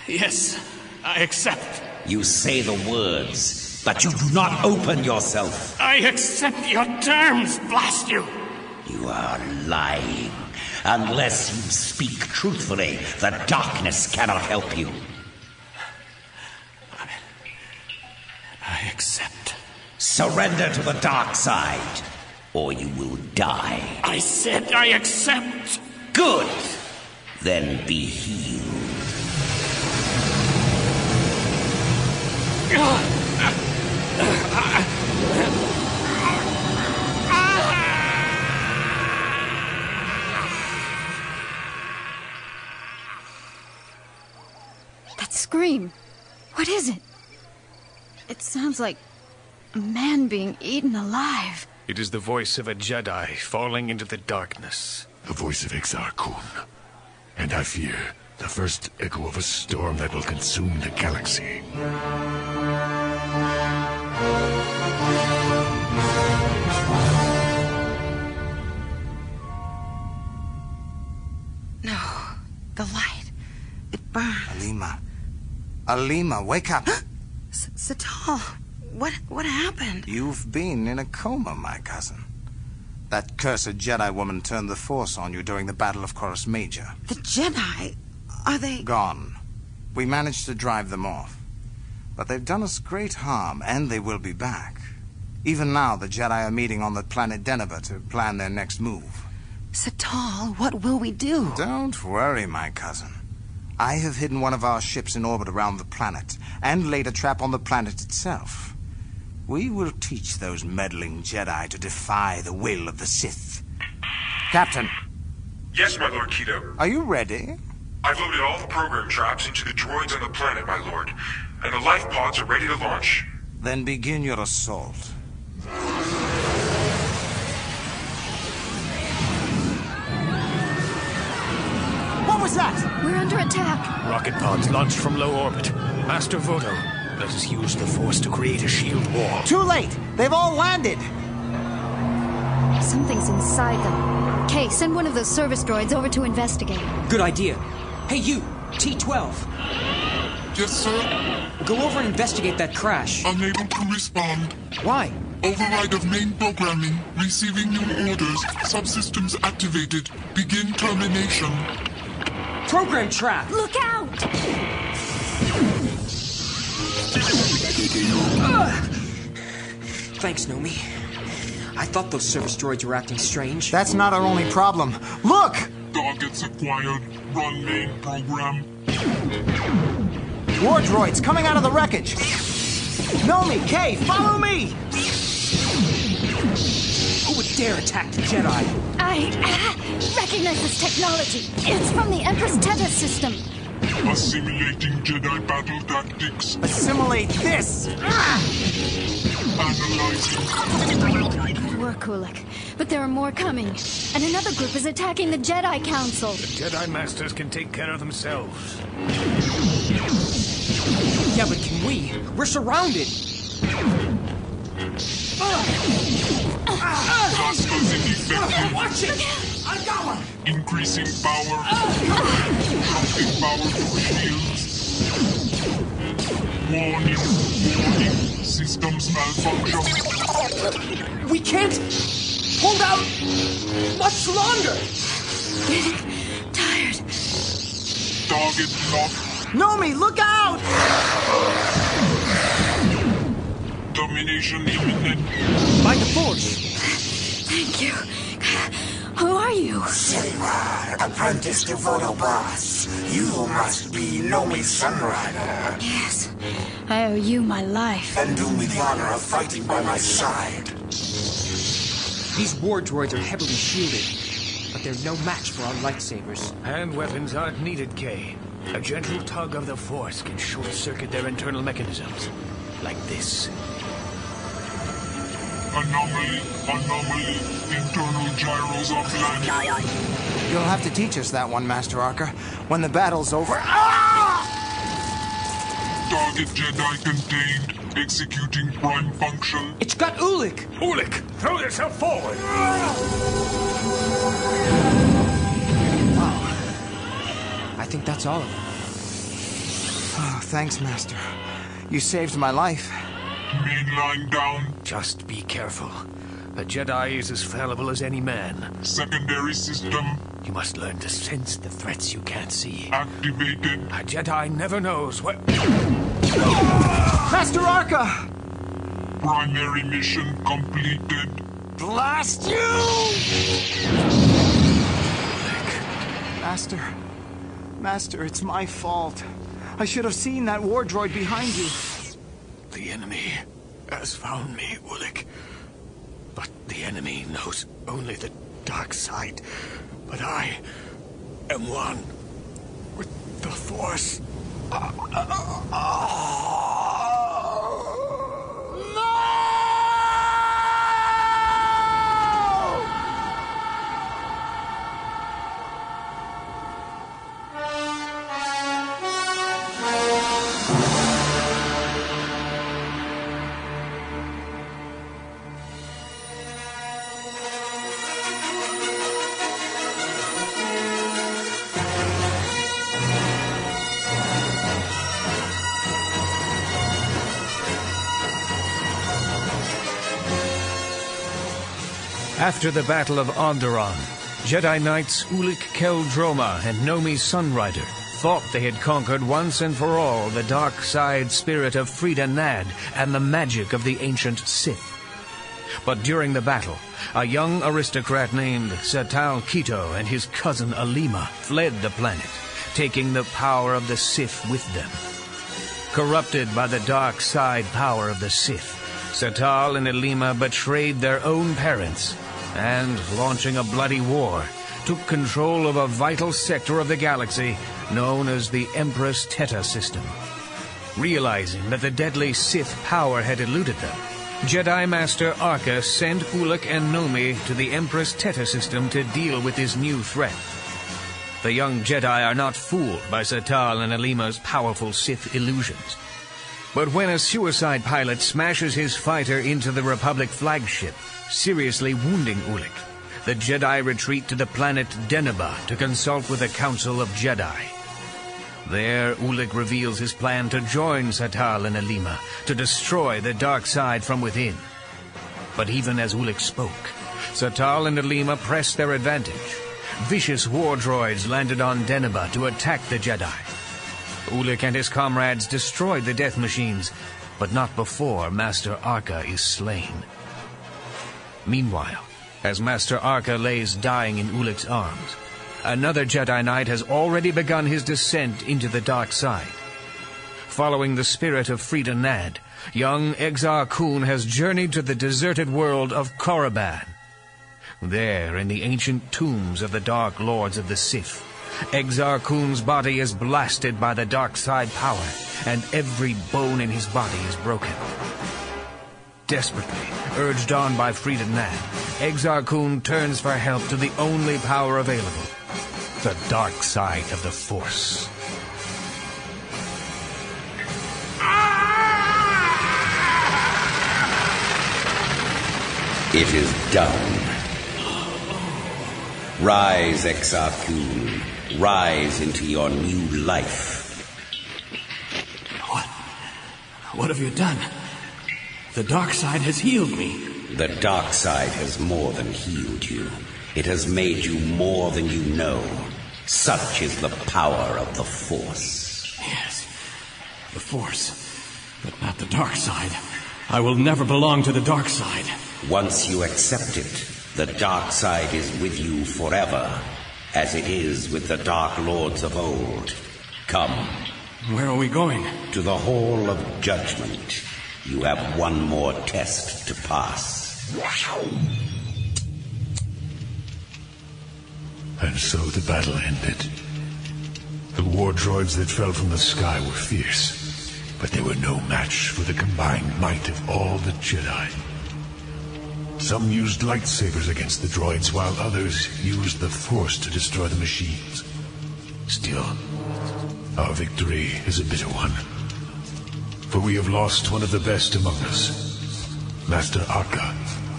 S6: Yes, I accept.
S16: You say the words, but you do not open yourself.
S6: I accept your terms, blast you.
S16: You are lying. Unless you speak truthfully, the darkness cannot help you.
S6: I accept.
S16: Surrender to the dark side, or you will die.
S6: I said I accept.
S16: Good. Then be healed.
S12: That scream. What is it? It sounds like a man being eaten alive.
S2: It is the voice of a Jedi falling into the darkness.
S3: The voice of Exar Kun. And I fear the first echo of a storm that will consume the galaxy.
S10: No, the light. It burns.
S11: Aleema. Aleema, wake up.
S10: S- Satal, what what happened?
S11: You've been in a coma, my cousin. That cursed Jedi woman turned the Force on you during the Battle of Koros Major.
S10: The Jedi, are they?
S11: Gone. We managed to drive them off. But they've done us great harm, and they will be back. Even now, the Jedi are meeting on the planet Deneba to plan their next move.
S10: Satal, what will we do?
S11: Don't worry, my cousin. I have hidden one of our ships in orbit around the planet, and laid a trap on the planet itself. We will teach those meddling Jedi to defy the will of the Sith. Captain,
S27: Yes, my Lord Keto.
S11: are you ready?
S27: I've loaded all the program traps into the droids on the planet, my lord. And the life pods are ready to launch.
S11: Then begin your assault.
S10: What was that?
S12: We're under attack.
S2: Rocket pods launched from low orbit. Master Vodo, let us use the Force to create a shield wall.
S11: Too late! They've all landed!
S12: Something's inside them. Cay, send one of those service droids over to investigate.
S15: Good idea. Hey, you, T12.
S13: Yes, sir?
S15: Go over and investigate that crash.
S13: Unable to respond.
S15: Why?
S13: Override of main programming. Receiving new orders. Subsystems activated. Begin termination.
S15: Program trap!
S28: Look out!
S15: Thanks, Nomi. I thought those service droids were acting strange.
S11: That's not our only problem. Look!
S13: Targets acquired. Run main program.
S11: War droids coming out of the wreckage! Nomi, Cay, follow me!
S15: Who would dare attack the Jedi?
S12: I recognize this technology. It's from the Empress Teta system.
S13: Assimilating Jedi battle tactics.
S11: Assimilate this!
S13: Analyzing.
S12: Good work, Kulik. But there are more coming. And another group is attacking the Jedi Council.
S2: The Jedi Masters can take care of themselves.
S15: Yeah, but can we? We're surrounded. Ah!
S13: Blasters ineffective.
S15: Watch it! One!
S13: Increasing power. Dropping power to shields. Warning. Warning. Systems malfunction.
S15: We can't hold out much longer.
S12: Getting tired.
S13: Target locked.
S11: Nomi, look out!
S13: Domination imminent.
S15: By the Force.
S12: Thank you. Who are you?
S18: Senra, apprentice to Vodo Baas. You must be Nomi Sunrider.
S12: Yes. I owe you my life.
S18: And do me the honor of fighting by my side.
S15: These war droids are heavily shielded, but they're no match for our lightsabers.
S2: And weapons aren't needed, Cay. A gentle tug of the Force can short-circuit their internal mechanisms. Like this.
S13: Anomaly. Anomaly. Internal gyros offline.
S11: You'll have to teach us that one, Master Arca. When the battle's over. Ah!
S13: Target Jedi contained. Executing prime function.
S15: It's got Ulic!
S2: Ulic, throw yourself forward! Wow.
S15: I think that's all of them.
S11: Oh, thanks, Master. You saved my life.
S13: Main line down.
S2: Just be careful. A Jedi is as fallible as any man.
S27: Secondary system
S2: You must learn to sense the threats you can't see.
S27: activated.
S2: A Jedi never knows where.
S13: Master Arca!
S27: Primary mission completed.
S13: Blast you! Master. Master, it's my fault. I should have seen that war droid behind you.
S2: The enemy has found me, Ulic. But the enemy knows only the dark side. But I am one with the Force. Ah, ah, ah, After the Battle of Onderon, Jedi Knights Ulic Qel-Droma and Nomi Sunrider thought they had conquered once and for all the dark side spirit of Freedon Nadd and the magic of the ancient Sith. But during the battle, a young aristocrat named Satal Keto and his cousin Aleema fled the planet, taking the power of the Sith with them. Corrupted by the dark side power of the Sith, Satal and Aleema betrayed their own parents and, launching a bloody war, took control of a vital sector of the galaxy known as the Empress Teta system. Realizing that the deadly Sith power had eluded them, Jedi Master Arca sent Ulic and Nomi to the Empress Teta system to deal with this new threat. The young Jedi are not fooled by Satal and Aleema's powerful Sith illusions. But when a suicide pilot smashes his fighter into the Republic flagship, seriously wounding Ulic, the Jedi retreat to the planet Deneba to consult with a council of Jedi. There, Ulic reveals his plan to join Satal and Aleema to destroy the dark side from within. But even as Ulic spoke, Satal and Aleema pressed their advantage. Vicious war droids landed on Deneba to attack the Jedi. Ulic and his comrades destroyed the death machines, but not before Master Arca is slain. Meanwhile, as Master Arca lays dying in Ulic's arms, another Jedi Knight has already begun his descent into the dark side. Following the spirit of Freedon Nadd, young Exar Kun has journeyed to the deserted world of Korriban. There, in the ancient tombs of the Dark Lords of the Sith, Exar Kun's body is blasted by the dark side power, and every bone in his body is broken. Desperately, urged on by Freedon Nadd, Exar Kun turns for help to the only power available, the dark side of the Force.
S16: It is done. Rise, Exar Kun. Rise into your new life.
S6: What? What have you done? The dark side has healed me.
S16: The dark side has more than healed you. It has made you more than you know. Such is the power of the Force.
S6: Yes, the Force, but not the dark side. I will never belong to the dark side.
S16: Once you accept it, the dark side is with you forever, as it is with the Dark Lords of old. Come.
S6: Where are we going?
S16: To the Hall of Judgment. You have one more test to pass.
S3: And so the battle ended. The war droids that fell from the sky were fierce, but they were no match for the combined might of all the Jedi. Some used lightsabers against the droids, while others used the Force to destroy the machines. Still, our victory is a bitter one. For we have lost one of the best among us. Master Arca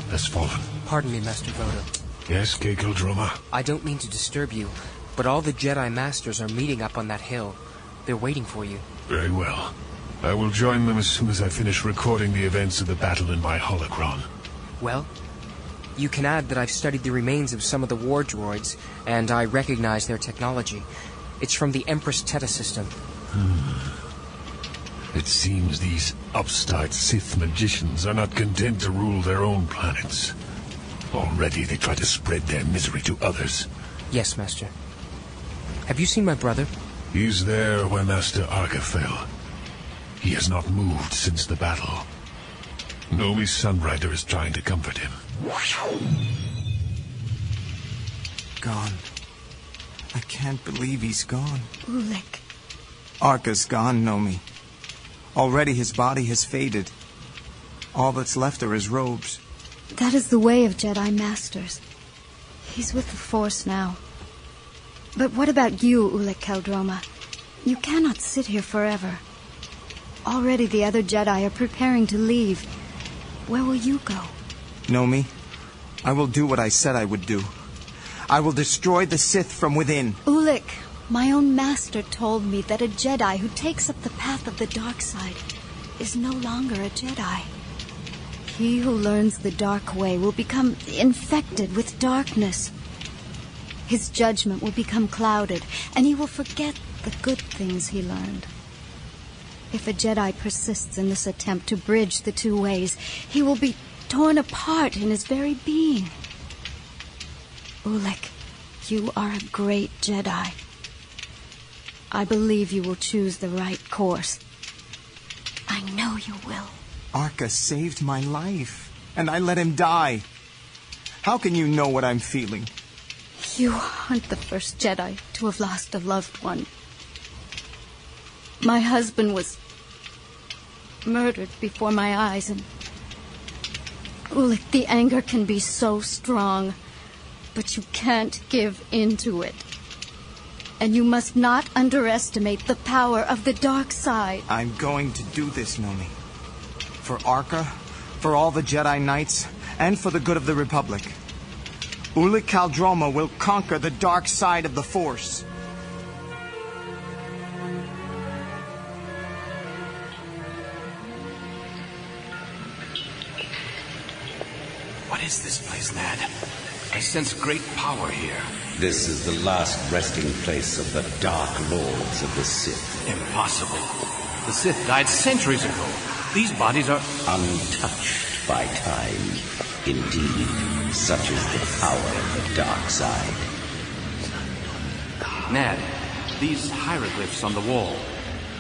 S3: has fallen.
S14: Pardon me, Master Vodo.
S3: Yes, Keiko
S14: I don't mean to disturb you, but all the Jedi Masters are meeting up on that hill. They're waiting for you.
S3: Very well. I will join them as soon as I finish recording the events of the battle in my holocron.
S14: Well,
S15: You can add that I've studied the remains of some of the war droids, and I recognize their technology. It's from the Empress Teta system. Hmm.
S3: It seems these upstart Sith magicians are not content to rule their own planets. Already they try to spread their misery to others.
S15: Yes, Master. Have you seen my brother?
S3: He's there where Master Arca fell. He has not moved since the battle. Nomi Sunrider is trying to comfort him.
S13: Gone. I can't believe he's gone.
S12: Ulic.
S13: Arca's gone, Nomi. Already his body has faded. All that's left are his robes.
S12: That is the way of Jedi Masters. He's with the Force now. But what about you, Ulic Qel-Droma? You cannot sit here forever. Already the other Jedi are preparing to leave. Where will you go?
S13: Nomi, I will do what I said I would do. I will destroy the Sith from within.
S12: Ulic, my own master told me that a Jedi who takes up the path of the dark side is no longer a Jedi. He who learns the dark way will become infected with darkness. His judgment will become clouded, and he will forget the good things he learned. If a Jedi persists in this attempt to bridge the two ways, he will be torn apart in his very being. Ulic, you are a great Jedi. I believe you will choose the right course. I know you will.
S13: Arca saved my life, and I let him die. How can you know what I'm feeling?
S12: You aren't the first Jedi to have lost a loved one. My husband was murdered before my eyes, and Ulic, the anger can be so strong, but you can't give in to it. And you must not underestimate the power of the dark side.
S13: I'm going to do this, Nomi. For Arca, for all the Jedi Knights, and for the good of the Republic. Ulic Qel-Droma will conquer the dark side of the Force.
S6: What is this place, Nadd? I sense great power here.
S16: This is the last resting place of the Dark Lords of the Sith.
S6: Impossible. The Sith died centuries ago. These bodies are
S16: untouched by time. Indeed, such is the power of the dark side.
S6: Nadd, these hieroglyphs on the wall,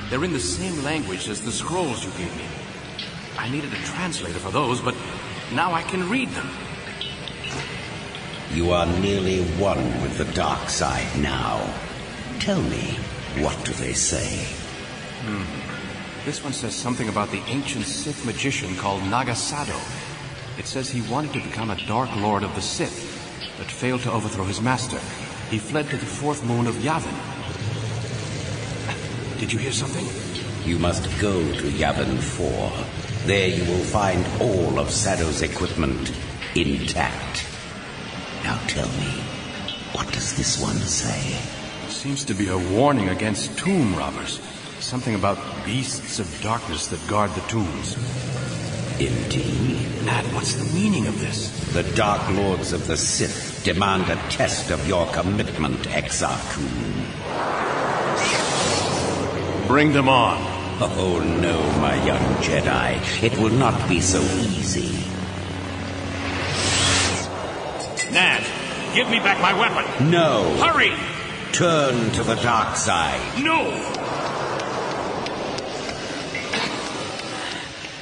S6: they're in the same language as the scrolls you gave me. I needed a translator for those, but now I can read them.
S16: You are nearly one with the dark side now. Tell me, what do they say?
S6: Hmm. This one says something about the ancient Sith magician called Naga Sadow. It says he wanted to become a Dark Lord of the Sith, but failed to overthrow his master. He fled to the fourth moon of Yavin. Did you hear something?
S16: You must go to Yavin 4. There you will find all of Sadow's equipment intact. Tell me, what does this one say?
S6: Seems to be a warning against tomb robbers. Something about beasts of darkness that guard the tombs.
S16: Indeed.
S6: Nadd, what's the meaning of this?
S16: The Dark Lords of the Sith demand a test of your commitment, Exar Kun.
S6: Bring them on.
S16: Oh no, my young Jedi. It will not be so easy.
S6: Give me back my weapon.
S16: No.
S6: Hurry!
S16: Turn to the dark side.
S6: No!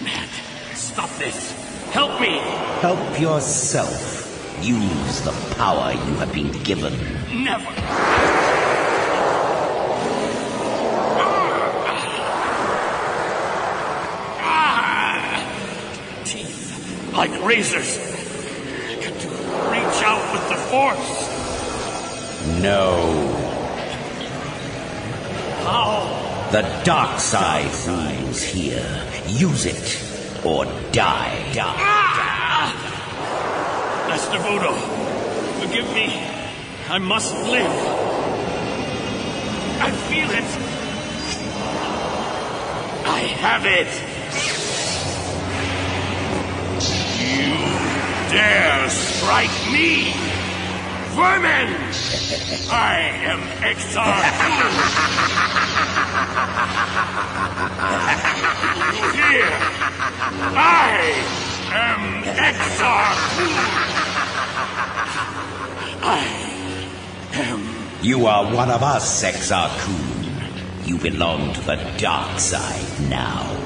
S6: Nadd, stop this. Help me!
S16: Help yourself. Use the power you have been given.
S6: Never! Ah. Teeth like razors. I got to reach out with the force.
S16: No.
S6: How?
S16: The dark side rules here. Use it or die. Die.
S6: Ah! Master Vodo, forgive me. I must live. I feel it. I have it. You dare
S9: strike me! Vermin! I am Exar Here! I am Exar I am...
S16: You are one of us, Exar Kun. You belong to the dark side now.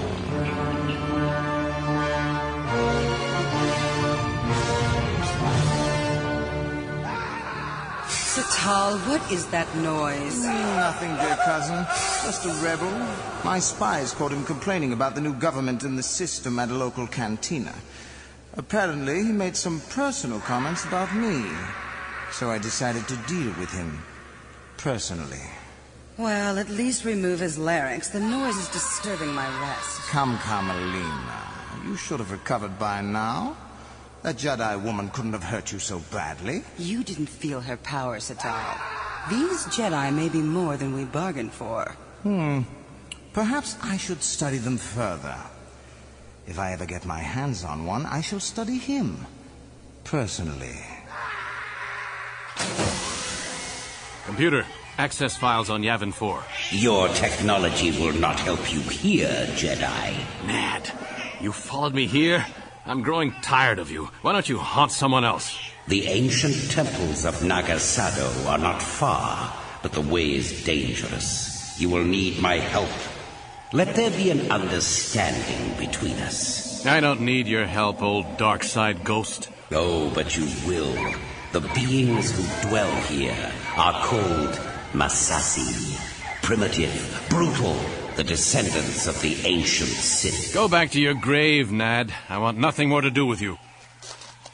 S10: Satal, what is that noise?
S11: Nothing, dear cousin. Just a rebel. My spies caught him complaining about the new government and the system at a local cantina. Apparently, he made some personal comments about me. So I decided to deal with him. Personally.
S10: Well, at least remove his larynx. The noise is disturbing my rest.
S11: Come, come, Aleema. You should have recovered by now. That Jedi woman couldn't have hurt you so badly.
S10: You didn't feel her power, Satal. These Jedi may be more than we bargained for.
S11: Hmm. Perhaps I should study them further. If I ever get my hands on one, I shall study him. Personally.
S6: Computer, access files on Yavin 4.
S16: Your technology will not help you here, Jedi.
S6: Nadd, you followed me here? I'm growing tired of you. Why don't you haunt someone else?
S16: The ancient temples of Naga Sadow are not far, but the way is dangerous. You will need my help. Let there be an understanding between us.
S6: I don't need your help, old dark side ghost.
S16: Oh, but you will. The beings who dwell here are called Massassi. Primitive, brutal, the descendants of the ancient Sith.
S6: Go back to your grave, Nadd. I want nothing more to do with you.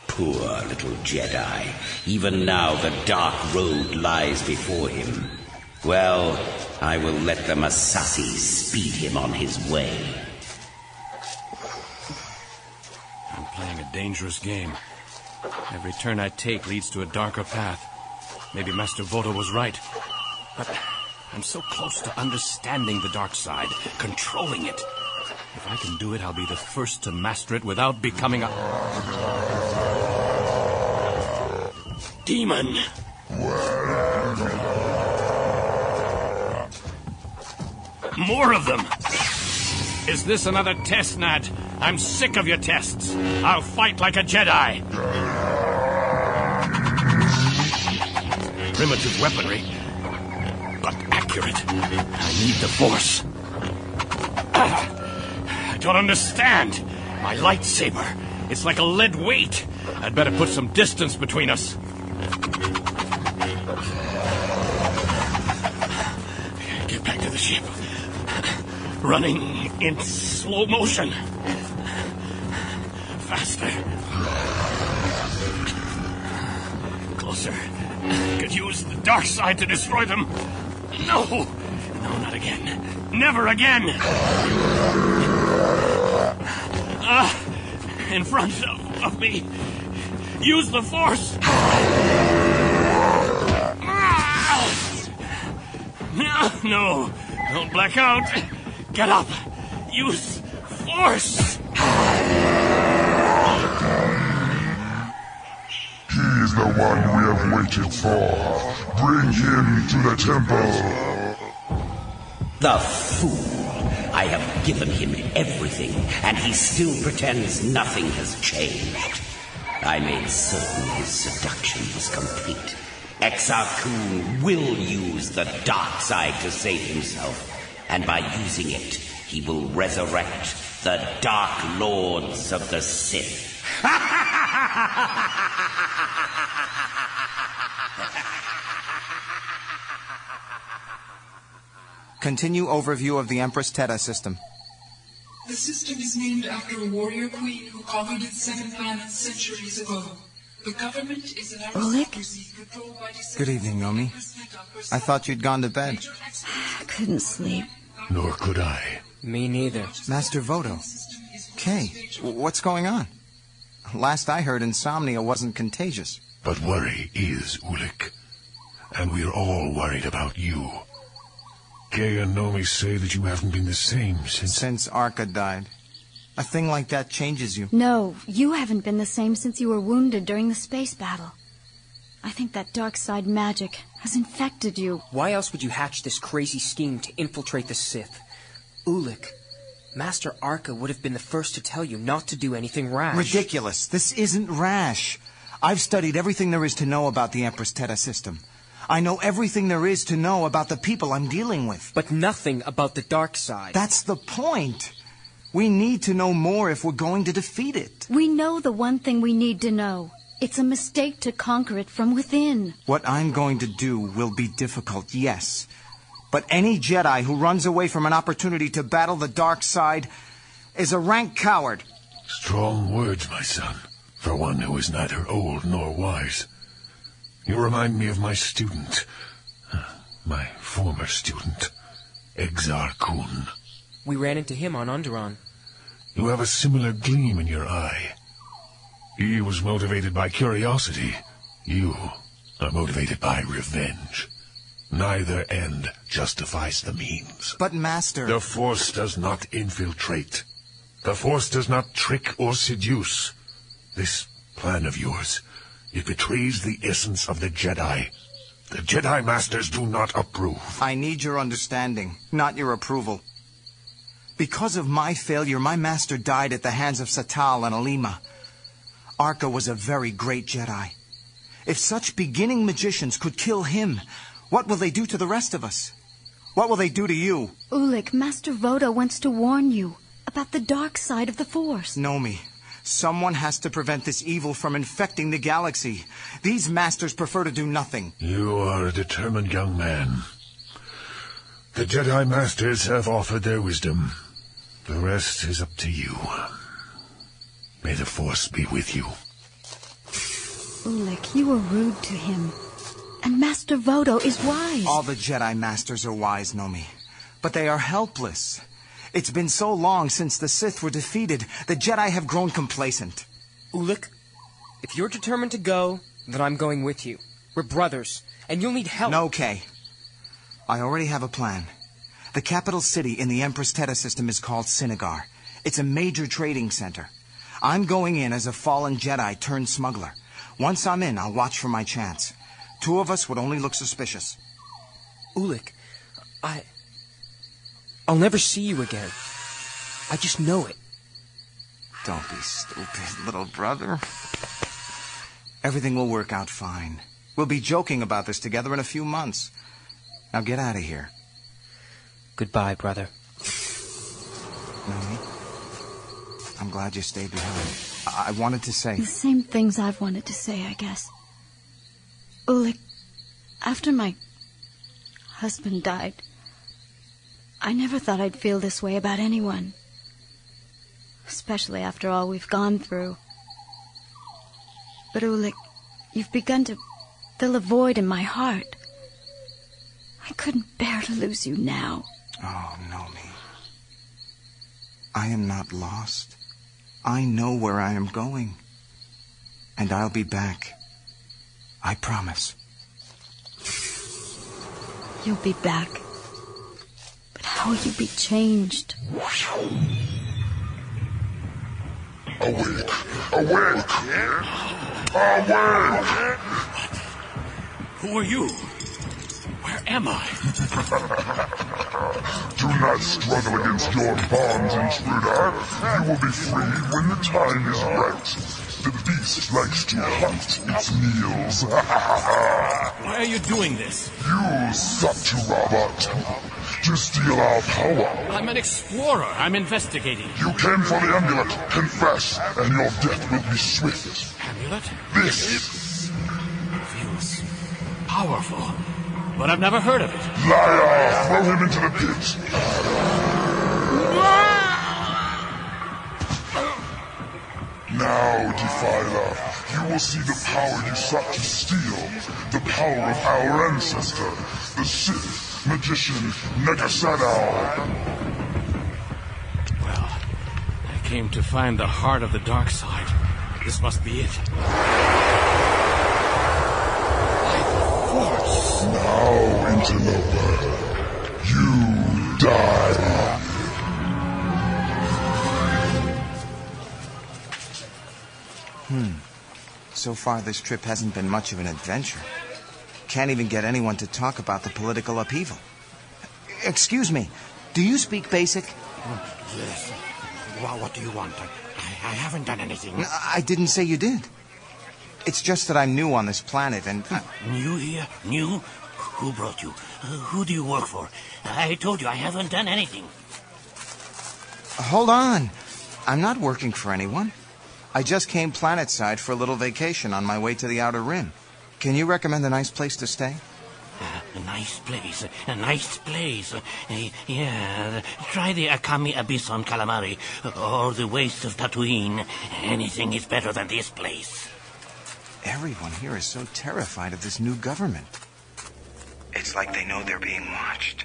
S16: Poor little Jedi. Even now the dark road lies before him. Well, I will let the Massassi speed him on his way.
S6: I'm playing a dangerous game. Every turn I take leads to a darker path. Maybe Master Vodo was right. But I'm so close to understanding the dark side, controlling it. If I can do it, I'll be the first to master it without becoming a... Demon! More of them! Is this another test, Nadd? I'm sick of your tests. I'll fight like a Jedi. Primitive weaponry, but accurate. I need the Force. Ah, I don't understand. My lightsaber. It's like a lead weight. I'd better put some distance between us. Get back to the ship. Running in slow motion. Faster. Closer. Could use the dark side to destroy them. No! No, not again. Never again! Ah! in front of, of me. Use the force! No, no, don't black out. Get up. Use force.
S3: The one we have waited for. Bring him to the temple.
S16: The fool. I have given him everything, and he still pretends nothing has changed. I made certain his seduction was complete. Exar Kun will use the dark side to save himself, and by using it, he will resurrect the Dark Lords of the Sith.
S13: Continue overview of the Empress Teta system.
S23: The system is named after a warrior queen who conquered its seven planets centuries ago. The government is an aristocracy controlled by
S13: Good evening, Nomi. I thought you'd gone to bed.
S12: Ah, I couldn't sleep.
S3: Nor could I.
S15: Me neither.
S13: Master Vodo. Cay, what's going on? Last I heard, insomnia wasn't contagious.
S3: But worry is, Ulic. And we're all worried about you. Cay and Nomi say that you haven't been the same since...
S13: Since Arca died.
S11: A thing like that changes you.
S12: No, you haven't been the same since you were wounded during the space battle. I think that dark side magic has infected you.
S15: Why else would you hatch this crazy scheme to infiltrate the Sith? Ulic, Master Arca would have been the first to tell you not to do anything rash.
S11: Ridiculous. This isn't rash. I've studied everything there is to know about the Empress Teta system. I know everything there is to know about the people I'm dealing with.
S15: But nothing about the dark side.
S11: That's the point. We need to know more if we're going to defeat it.
S12: We know the one thing we need to know. It's a mistake to conquer it from within.
S11: What I'm going to do will be difficult, yes. But any Jedi who runs away from an opportunity to battle the dark side is a rank coward.
S3: Strong words, my son, for one who is neither old nor wise. You remind me of my student, uh, my former student, Exar Kun.
S15: We ran into him on Onderon.
S3: You have a similar gleam in your eye. He was motivated by curiosity. You are motivated by revenge. Neither end justifies the means.
S11: But, Master...
S3: The Force does not infiltrate. The Force does not trick or seduce. This plan of yours, it betrays the essence of the Jedi. The Jedi Masters do not approve.
S11: I need your understanding, not your approval. Because of my failure, my master died at the hands of Satal and Aleema. Arca was a very great Jedi. If such beginning magicians could kill him, what will they do to the rest of us? What will they do to you?
S12: Ulic, Master Vodo wants to warn you about the dark side of the Force.
S11: Nomi, someone has to prevent this evil from infecting the galaxy. These masters prefer to do nothing.
S3: You are a determined young man. The Jedi Masters have offered their wisdom. The rest is up to you. May the Force be with you.
S12: Ulic, you were rude to him. And Master Vodo is wise.
S11: All the Jedi Masters are wise, Nomi. But they are helpless. It's been so long since the Sith were defeated, the Jedi have grown complacent.
S15: Ulic, if you're determined to go, then I'm going with you. We're brothers, and you'll need help.
S11: No, Cay. I already have a plan. The capital city in the Empress Teta system is called Cinnagar. It's a major trading center. I'm going in as a fallen Jedi turned smuggler. Once I'm in, I'll watch for my chance. Two of us would only look suspicious.
S15: Ulic, I... I'll never see you again. I just know it.
S11: Don't be stupid, little brother. Everything will work out fine. We'll be joking about this together in a few months. Now get out of here.
S15: Goodbye, brother.
S11: Nomi, I'm glad you stayed behind. I, I wanted to say...
S12: The same things I've wanted to say, I guess. Ulic, after my husband died, I never thought I'd feel this way about anyone. Especially after all we've gone through. But Ulic, you've begun to fill a void in my heart. I couldn't bear to lose you now.
S11: Oh, Nomi. I am not lost. I know where I am going. And I'll be back. I promise.
S12: You'll be back. But how will you be changed?
S3: Awake! Awake! Awake!
S6: Who are you? Where am I?
S3: Do not struggle against your bonds, intruder. You will be free when the time is right. The beast likes to hunt its meals.
S6: Why are you doing this?
S3: You sought to rob our temple, to steal our power.
S6: I'm an explorer. I'm investigating.
S3: You came for the amulet. Confess, and your death will be swift.
S6: Amulet?
S3: This
S6: feels powerful, but I've never heard of it.
S3: Liar! Throw him into the pit. Now, Defiler, you will see the power you sought to steal. The power of our ancestor, the Sith Magician Naga Sadow.
S6: Well, I came to find the heart of the dark side. This must be it. By the force.
S3: Now, interloper, you die. Hmm.
S11: So far, this trip hasn't been much of an adventure. Can't even get anyone to talk about the political upheaval. Excuse me, do you speak basic?
S29: Yes. Well, what do you want? I, I haven't done anything.
S11: I didn't say you did. It's just that I'm new on this planet and.
S29: New here? New? Who brought you? Uh, who do you work for? I told you I haven't done anything.
S11: Hold on. I'm not working for anyone. I just came planetside for a little vacation on my way to the Outer Rim. Can you recommend a nice place to stay?
S29: Uh, a nice place. A nice place. Uh, yeah. Try the Akami Abyss on Calamari or the Waste of Tatooine. Anything is better than this place.
S11: Everyone here is so terrified of this new government. It's like they know they're being watched.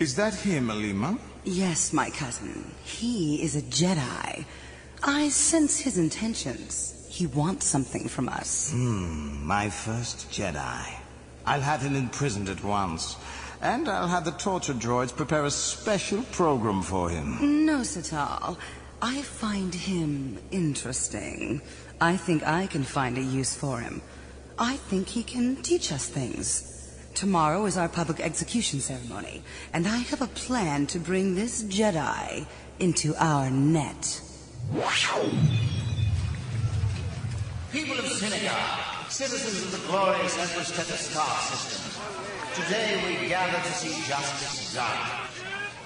S11: Is that him, Aleema?
S10: Yes, my cousin. He is a Jedi. I sense his intentions. He wants something from us.
S30: Hmm, my first Jedi. I'll have him imprisoned at once. And I'll have the torture droids prepare a special program for him.
S10: No, Satal. I find him interesting. I think I can find a use for him. I think he can teach us things. Tomorrow is our public execution ceremony, and I have a plan to bring this Jedi into our net.
S31: People of Cinnagar, citizens of the glorious Empress Teta star system, today we gather to see justice done.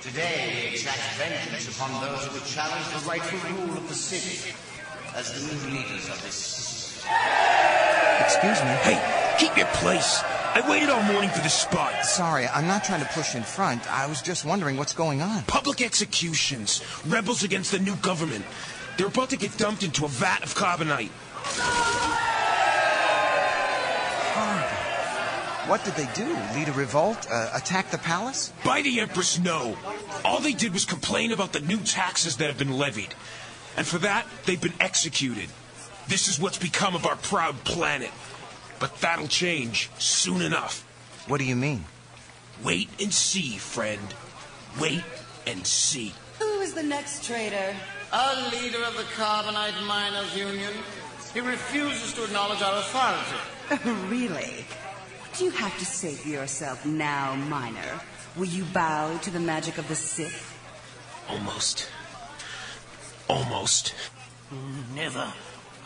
S31: Today we exact vengeance upon those who would challenge the rightful rule of the city as the new leaders of this system.
S11: Excuse me?
S32: Hey, keep your place. I waited all morning for this spot.
S11: Sorry, I'm not trying to push in front. I was just wondering what's going on.
S32: Public executions. Rebels against the new government. They're about to get dumped into a vat of carbonite.
S11: What did they do? Lead a revolt? Uh, attack the palace?
S32: By the Empress, no. All they did was complain about the new taxes that have been levied. And for that, they've been executed. This is what's become of our proud planet. But that'll change soon enough.
S11: What do you mean?
S32: Wait and see, friend. Wait and see.
S10: Who is the next traitor?
S31: A leader of the Carbonite Miners Union. He refuses to acknowledge our authority.
S10: Oh, really? What do you have to say for yourself now, Miner? Will you bow to the magic of the Sith?
S32: Almost. Almost.
S29: Never.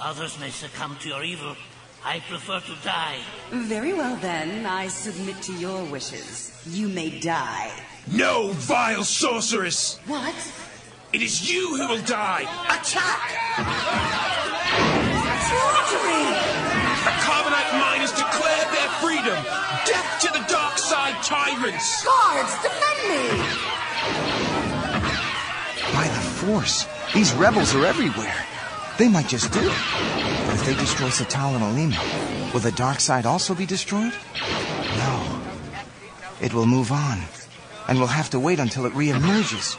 S29: Others may succumb to your evil. I prefer to die.
S10: Very well then, I submit to your wishes. You may die.
S32: No, vile sorceress!
S10: What?
S32: It is you who will die!
S10: Attack!
S32: The Carbonite miners declared their freedom! Death to the dark side tyrants!
S10: Guards, defend me!
S11: By the Force, these rebels are everywhere. They might just do it. But if they destroy Satal and Aleema, will the dark side also be destroyed? No. It will move on. And we'll have to wait until it reemerges.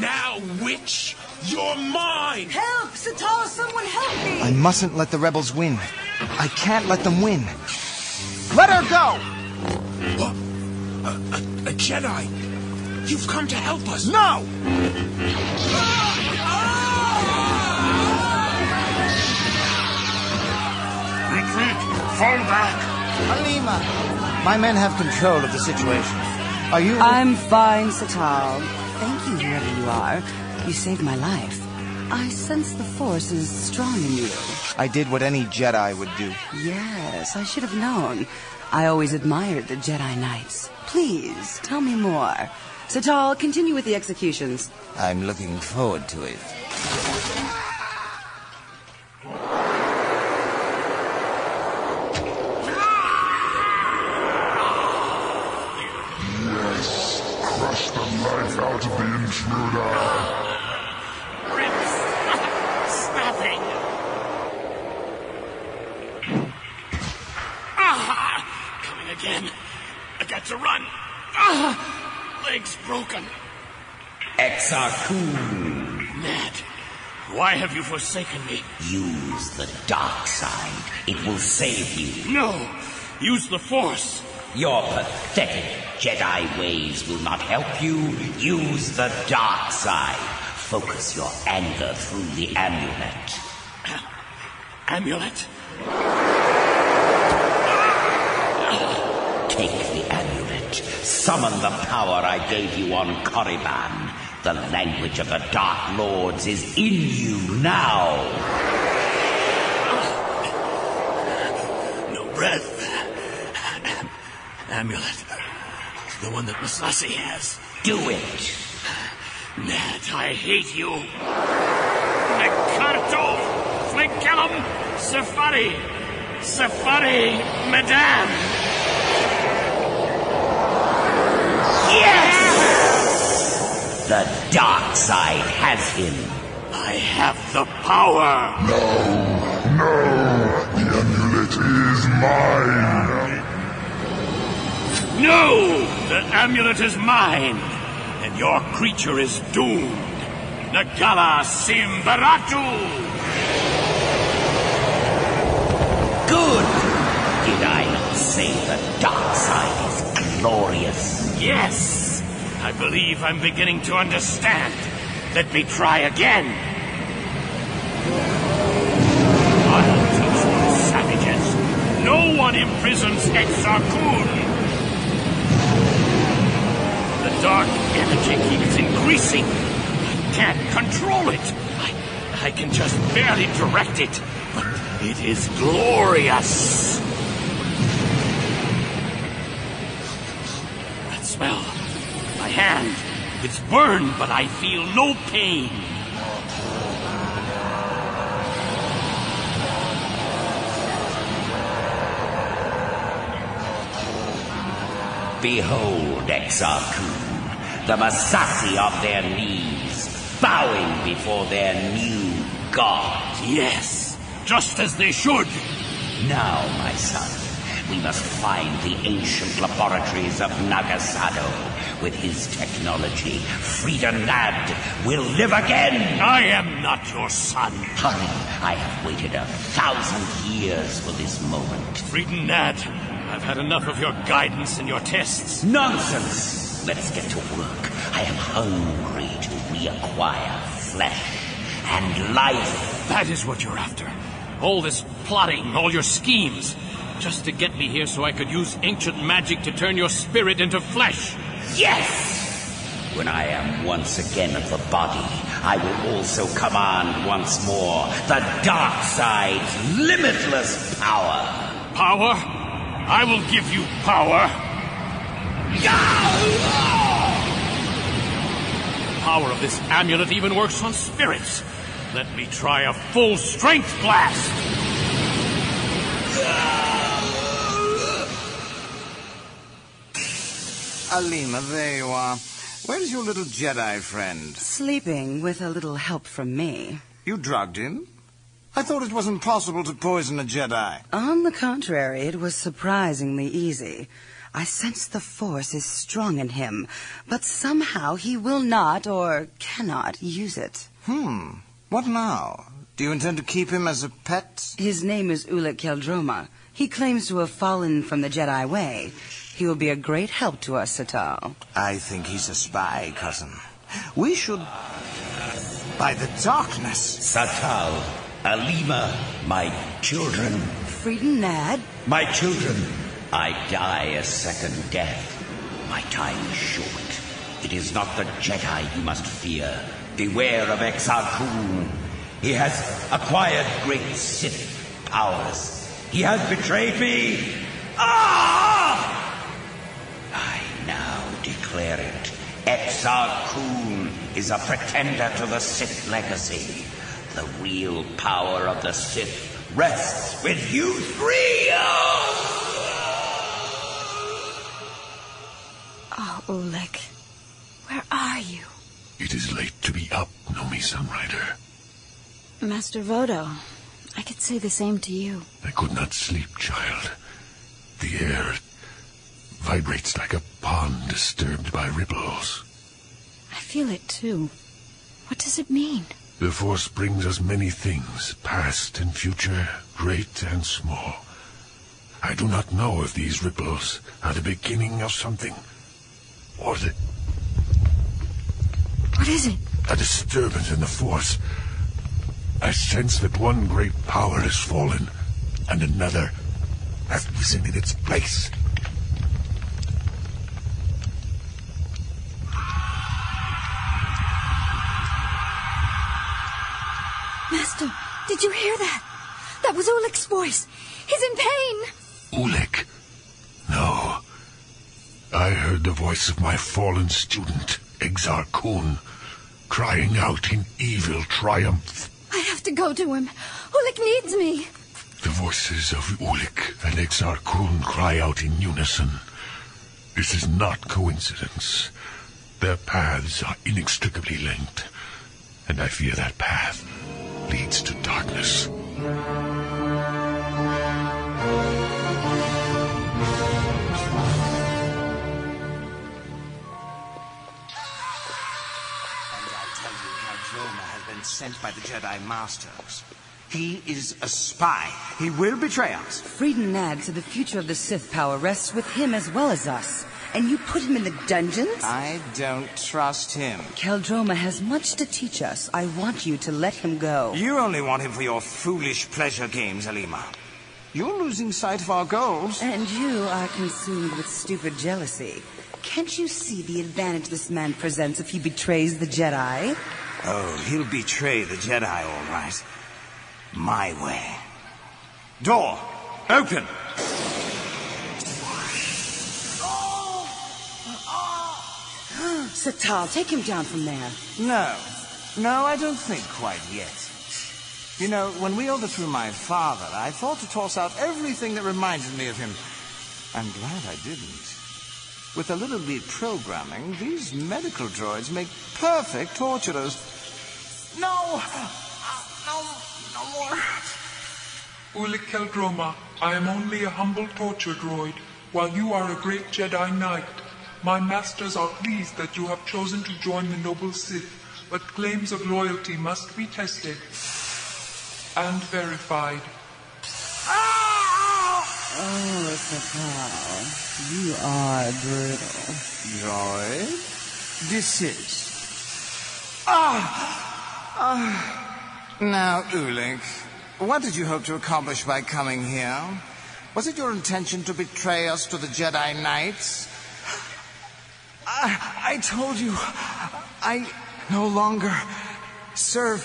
S32: Now, witch, you're mine!
S10: Help! Satal, someone help me!
S11: I mustn't let the rebels win. I can't let them win. Let her go!
S32: What? A, a, a Jedi? You've come to help us!
S11: No!
S33: Retreat! Fall back!
S30: Aleema, my men have control of the situation. Are you...
S10: I'm fine, Satal. Thank you, whoever you are. You saved my life. I sense the Force is strong in you.
S11: I did what any Jedi would do.
S10: Yes, I should have known. I always admired the Jedi Knights. Please, tell me more. Satal, continue with the executions.
S30: I'm looking forward to it.
S17: Yes, crush the life out of the intruder.
S29: Ribs snapping. Ah, coming again. I got to run. Ah, legs broken.
S16: Kun,
S29: Nadd, why have you forsaken me?
S16: use the dark side. It will save you.
S29: No, use the Force.
S16: Your pathetic Jedi ways will not help you. Use the dark side. Focus your anger through the amulet.
S29: Amulet?
S16: Take the amulet. Summon the power I gave you on Korriban. The language of the Dark Lords is in you now.
S6: No breath. Amulet. The one that Massassi has.
S16: Do it.
S6: Nadd, I hate you. Nekarto, Flinkellum, Safari, Safari, Madame.
S16: Yes! The dark side has him.
S6: I have the power.
S3: No, no, the amulet is mine.
S6: No! The amulet is mine, and your creature is doomed. Nagala Simbaratu!
S16: Good! Did I not say the dark side is glorious?
S6: Yes! I believe I'm beginning to understand. Let me try again. Savages. No one imprisons Exar Kun. The dark energy keeps increasing. I can't control it. I, I can just barely direct it. But it is glorious. That smell. Hand. It's burned, but I feel no pain.
S16: Behold, Exar Kun, the Massassi of their knees, bowing before their new god.
S6: Yes, just as they should.
S16: Now, my son, we must find the ancient laboratories of Naga Sadow. With his technology, Freedon Nadd will live again.
S6: I am not your son.
S16: Hurry, I have waited a thousand years for this moment.
S6: Freedon Nadd, I've had enough of your guidance and your tests.
S16: Nonsense! Let's get to work. I am hungry to reacquire flesh and life.
S6: That is what you're after. All this plotting, all your schemes, just to get me here so I could use ancient magic to turn your spirit into flesh.
S16: Yes! When I am once again of the body, I will also command once more the dark side's limitless power.
S6: Power? I will give you power. The power of this amulet even works on spirits. Let me try a full strength blast.
S11: Aleema, there you are. Where's your little Jedi friend?
S10: Sleeping with a little help from me.
S11: You drugged him? I thought it wasn't possible to poison a Jedi.
S10: On the contrary, it was surprisingly easy. I sense the Force is strong in him, but somehow he will not or cannot use it.
S11: Hmm. What now? Do you intend to keep him as a pet?
S10: His name is Ulic Qel-Droma. He claims to have fallen from the Jedi way. He will be a great help to us, Satal.
S11: I think he's a spy, cousin. We should... By the darkness!
S16: Satal, Aleema, my children.
S10: Freedon Nadd?
S16: My children. I die a second death. My time is short. It is not the Jedi you must fear. Beware of Exar Exarchun. He has acquired great Sith powers. He has betrayed me. Ah! I now declare it. Exar Kun is a pretender to the Sith legacy. The real power of the Sith rests with you three.
S12: Ah, oh, Ulic. Where are you?
S3: It is late to be up, Nomi Sunrider.
S12: Master Vodo, I could say the same to you.
S3: I could not sleep, child. The air vibrates like a pond disturbed by ripples.
S12: I feel it too. What does it mean?
S3: The Force brings us many things, past and future, great and small. I do not know if these ripples are the beginning of something, or the...
S12: What is it?
S3: A disturbance in the Force. I sense that one great power has fallen. and another has risen in its place.
S34: Master, did you hear that? That was Ulic's voice. He's in pain.
S3: Ulic? No. I heard the voice of my fallen student, Exar Kun, crying out in evil triumph.
S34: I have to go to him. Ulic needs me.
S3: The voices of Ulic and Exar Kun cry out in unison. This is not coincidence. Their paths are inextricably linked, and I fear that path leads to darkness.
S11: And I tell you, Qel-Droma has been sent by the Jedi Masters. He is a spy. He will betray us.
S10: Freedon Nadd said the future of the Sith power rests with him as well as us. And you put him in the dungeons?
S11: I don't trust him.
S10: Qel-Droma has much to teach us. I want you to let him go.
S11: You only want him for your foolish pleasure games, Aleema. You're losing sight of our goals.
S10: And you are consumed with stupid jealousy. Can't you see the advantage this man presents if he betrays the Jedi?
S11: Oh, he'll betray the Jedi, all right. My way. Door, open!
S10: Satal, take him down from there.
S11: No. No, I don't think quite yet. You know, when we overthrew my father, I thought to toss out everything that reminded me of him. I'm glad I didn't. With a little bit programming, these medical droids make perfect torturers. No! No, no more.
S23: Ulic Qel-Droma, I am only a humble torture droid, while you are a great Jedi Knight. My masters are pleased that you have chosen to join the noble Sith, but claims of loyalty must be tested and verified.
S10: Oh, Satal, you are brutal.
S11: Droid? Desist. Ah! ah. Now, Ulic, what did you hope to accomplish by coming here? Was it your intention to betray us to the Jedi Knights? I, I told you, I no longer serve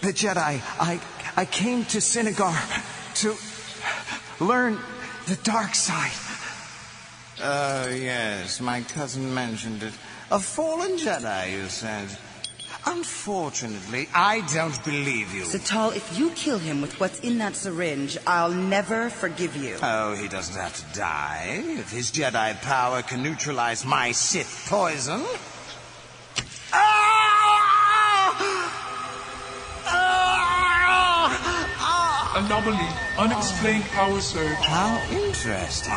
S11: the Jedi. I, I came to Cinnagar to learn the dark side. Oh, yes, my cousin mentioned it. A fallen Jedi, you said. Unfortunately, I don't believe you.
S10: Satal, if you kill him with what's in that syringe, I'll never forgive you.
S11: Oh, he doesn't have to die. If his Jedi power can neutralize my Sith poison.
S23: Anomaly, unexplained power surge.
S11: How interesting.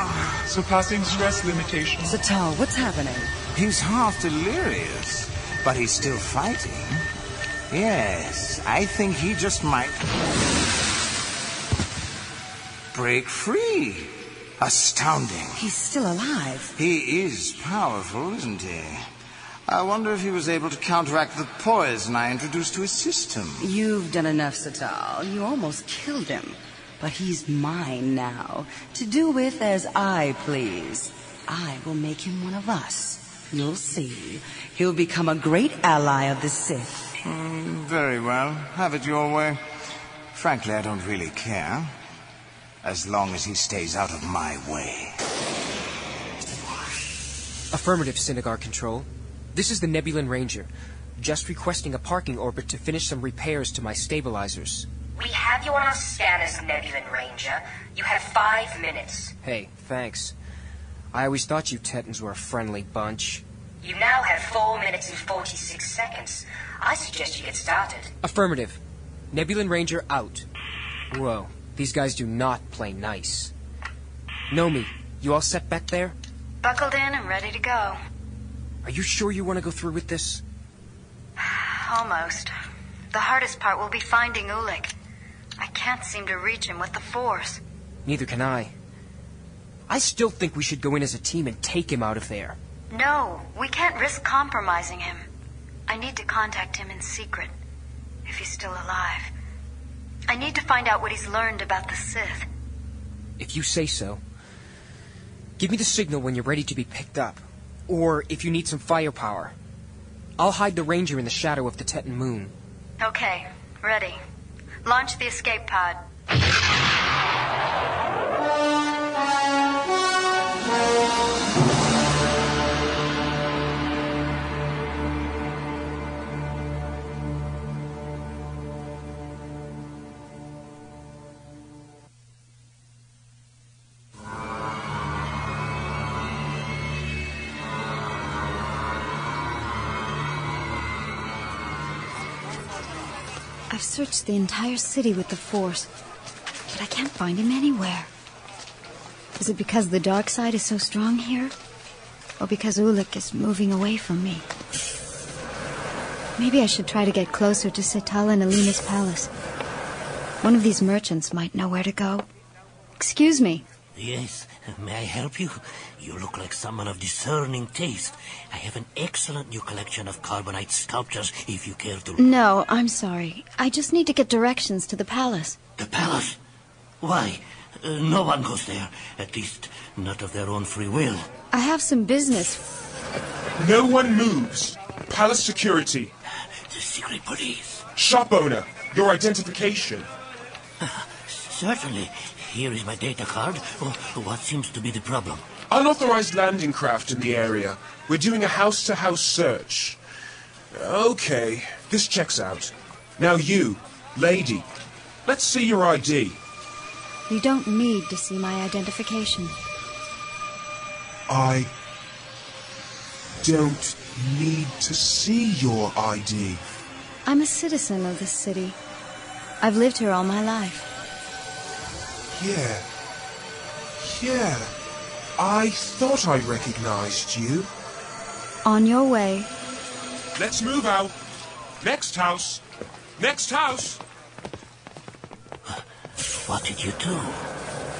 S23: Surpassing stress limitations.
S10: Satal, what's happening?
S11: He's half delirious, but he's still fighting. Yes, I think he just might break free. Astounding.
S10: He's still alive.
S11: He is powerful, isn't he? I wonder if he was able to counteract the poison I introduced to his system.
S10: You've done enough, Satal. You almost killed him. But he's mine now, to do with as I please. I will make him one of us. You'll see. He'll become a great ally of the Sith.
S11: Mm, very well. Have it your way. Frankly, I don't really care. As long as he stays out of my way.
S15: Affirmative, Cinnagar Control. This is the Nebulon Ranger. Just requesting a parking orbit to finish some repairs to my stabilizers.
S35: We have you on our status, Nebulon Ranger. You have five minutes.
S15: Hey, thanks. I always thought you Tetans were a friendly bunch.
S35: You now have four minutes and 46 seconds. I suggest you get started.
S15: Affirmative. Nebulon Ranger out. Whoa, these guys do not play nice. Nomi, you all set back there?
S12: Buckled in and ready to go.
S15: Are you sure you want to go through with this?
S12: Almost. The hardest part will be finding Ulic. I can't seem to reach him with the Force.
S15: Neither can I. I still think we should go in as a team and take him out of there.
S12: No, we can't risk compromising him. I need to contact him in secret, if he's still alive.
S36: I need to find out what he's learned about the Sith.
S15: If you say so. Give me the signal when you're ready to be picked up. Or if you need some firepower. I'll hide the Ranger in the shadow of the Tetan Moon.
S36: Okay, ready. Launch the escape pod.
S12: I've searched the entire city with the Force, but I can't find him anywhere. Is it because the dark side is so strong here? Or because Ulic is moving away from me? Maybe I should try to get closer to Satal and Aleema's palace. One of these merchants might know where to go. Excuse me.
S29: Yes, may I help you? You look like someone of discerning taste. I have an excellent new collection of carbonite sculptures, if you care to...
S12: No, I'm sorry. I just need to get directions to the palace.
S29: The palace? Why? Uh, no one goes there. At least, not of their own free will.
S12: I have some business.
S32: No one moves. Palace security.
S29: The secret police.
S32: Shop owner, your identification.
S29: Certainly. Here is my data card. Oh, what seems to be the problem?
S32: Unauthorized landing craft in the area. We're doing a house-to-house search. Okay, this checks out. Now you, lady, let's see your ID.
S12: You don't need to see my identification.
S32: I don't need to see your ID.
S12: I'm a citizen of this city. I've lived here all my life.
S32: Yeah. Yeah. I thought I recognized you.
S12: On your way.
S32: Let's move out. Next house. Next house.
S29: What did you do?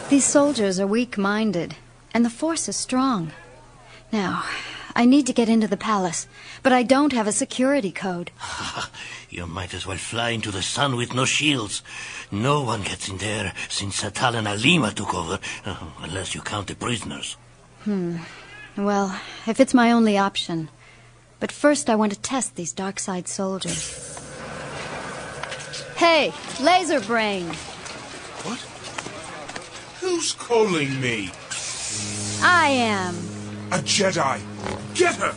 S12: These soldiers are weak-minded, and the force is strong. Now, I need to get into the palace, but I don't have a security code.
S29: You might as well fly into the sun with no shields. No one gets in there since Satal and Aleema took over, unless you count the prisoners.
S12: Hmm. Well, if it's my only option. But first I want to test these dark side soldiers. Hey, laser brain!
S32: What? Who's calling me?
S12: I am.
S32: A Jedi. Get her!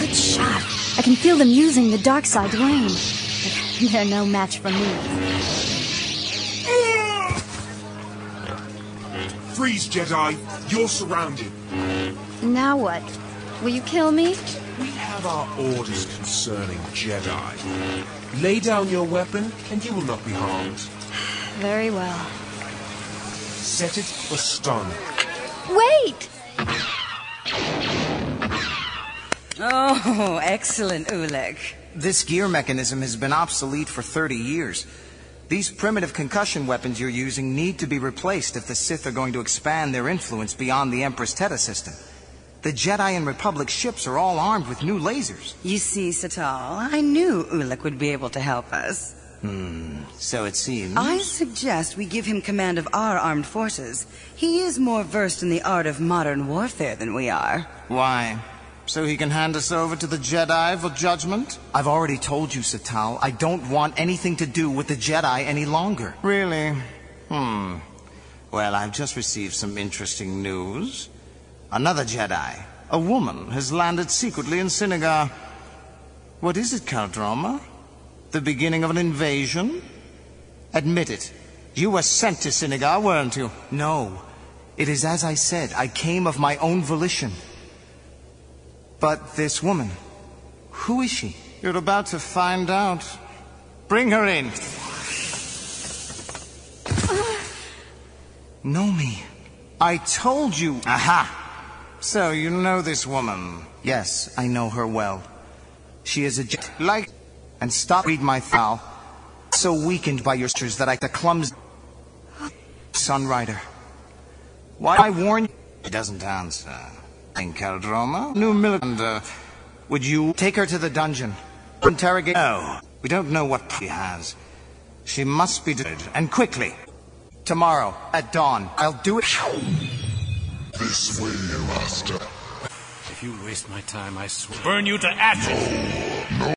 S12: Good shot. I can feel them using the dark side range. But they're no match for me.
S32: Freeze, Jedi. You're surrounded.
S12: Now what? Will you kill me?
S32: We have our orders concerning Jedi. Lay down your weapon, and you will not be harmed.
S12: Very well.
S32: Set it for stun.
S12: Wait!
S10: Oh, excellent, Ulic.
S11: This gear mechanism has been obsolete for 30 years. These primitive concussion weapons you're using need to be replaced if the Sith are going to expand their influence beyond the Empress Teta system. The Jedi and Republic ships are all armed with new lasers.
S10: You see, Satal, I knew Ulic would be able to help us.
S11: Hmm, so it seems.
S10: I suggest we give him command of our armed forces. He is more versed in the art of modern warfare than we are.
S11: Why? So he can hand us over to the Jedi for judgment? I've already told you, Satal, I don't want anything to do with the Jedi any longer. Really? Hmm. Well, I've just received some interesting news. Another Jedi, a woman, has landed secretly in Cinnagar. What is it, Qel-Droma? The beginning of an invasion? Admit it. You were sent to Cinnagar, weren't you? No. It is as I said. I came of my own volition. But this woman, who is she? You're about to find out. Bring her in. know me. I told you. Aha! So you know this woman? Yes, I know her well. She is a jet like and stop read my foul. So weakened by your sisters that I the clumsy Sunrider. Why I warn you? She doesn't answer. In Qel-Droma, new militant. Uh, would you take her to the dungeon? Interrogate? No. We don't know what she has. She must be dead, and quickly. Tomorrow, at dawn, I'll do it.
S27: This way, Master.
S6: If you waste my time, I swear. Burn you to ashes!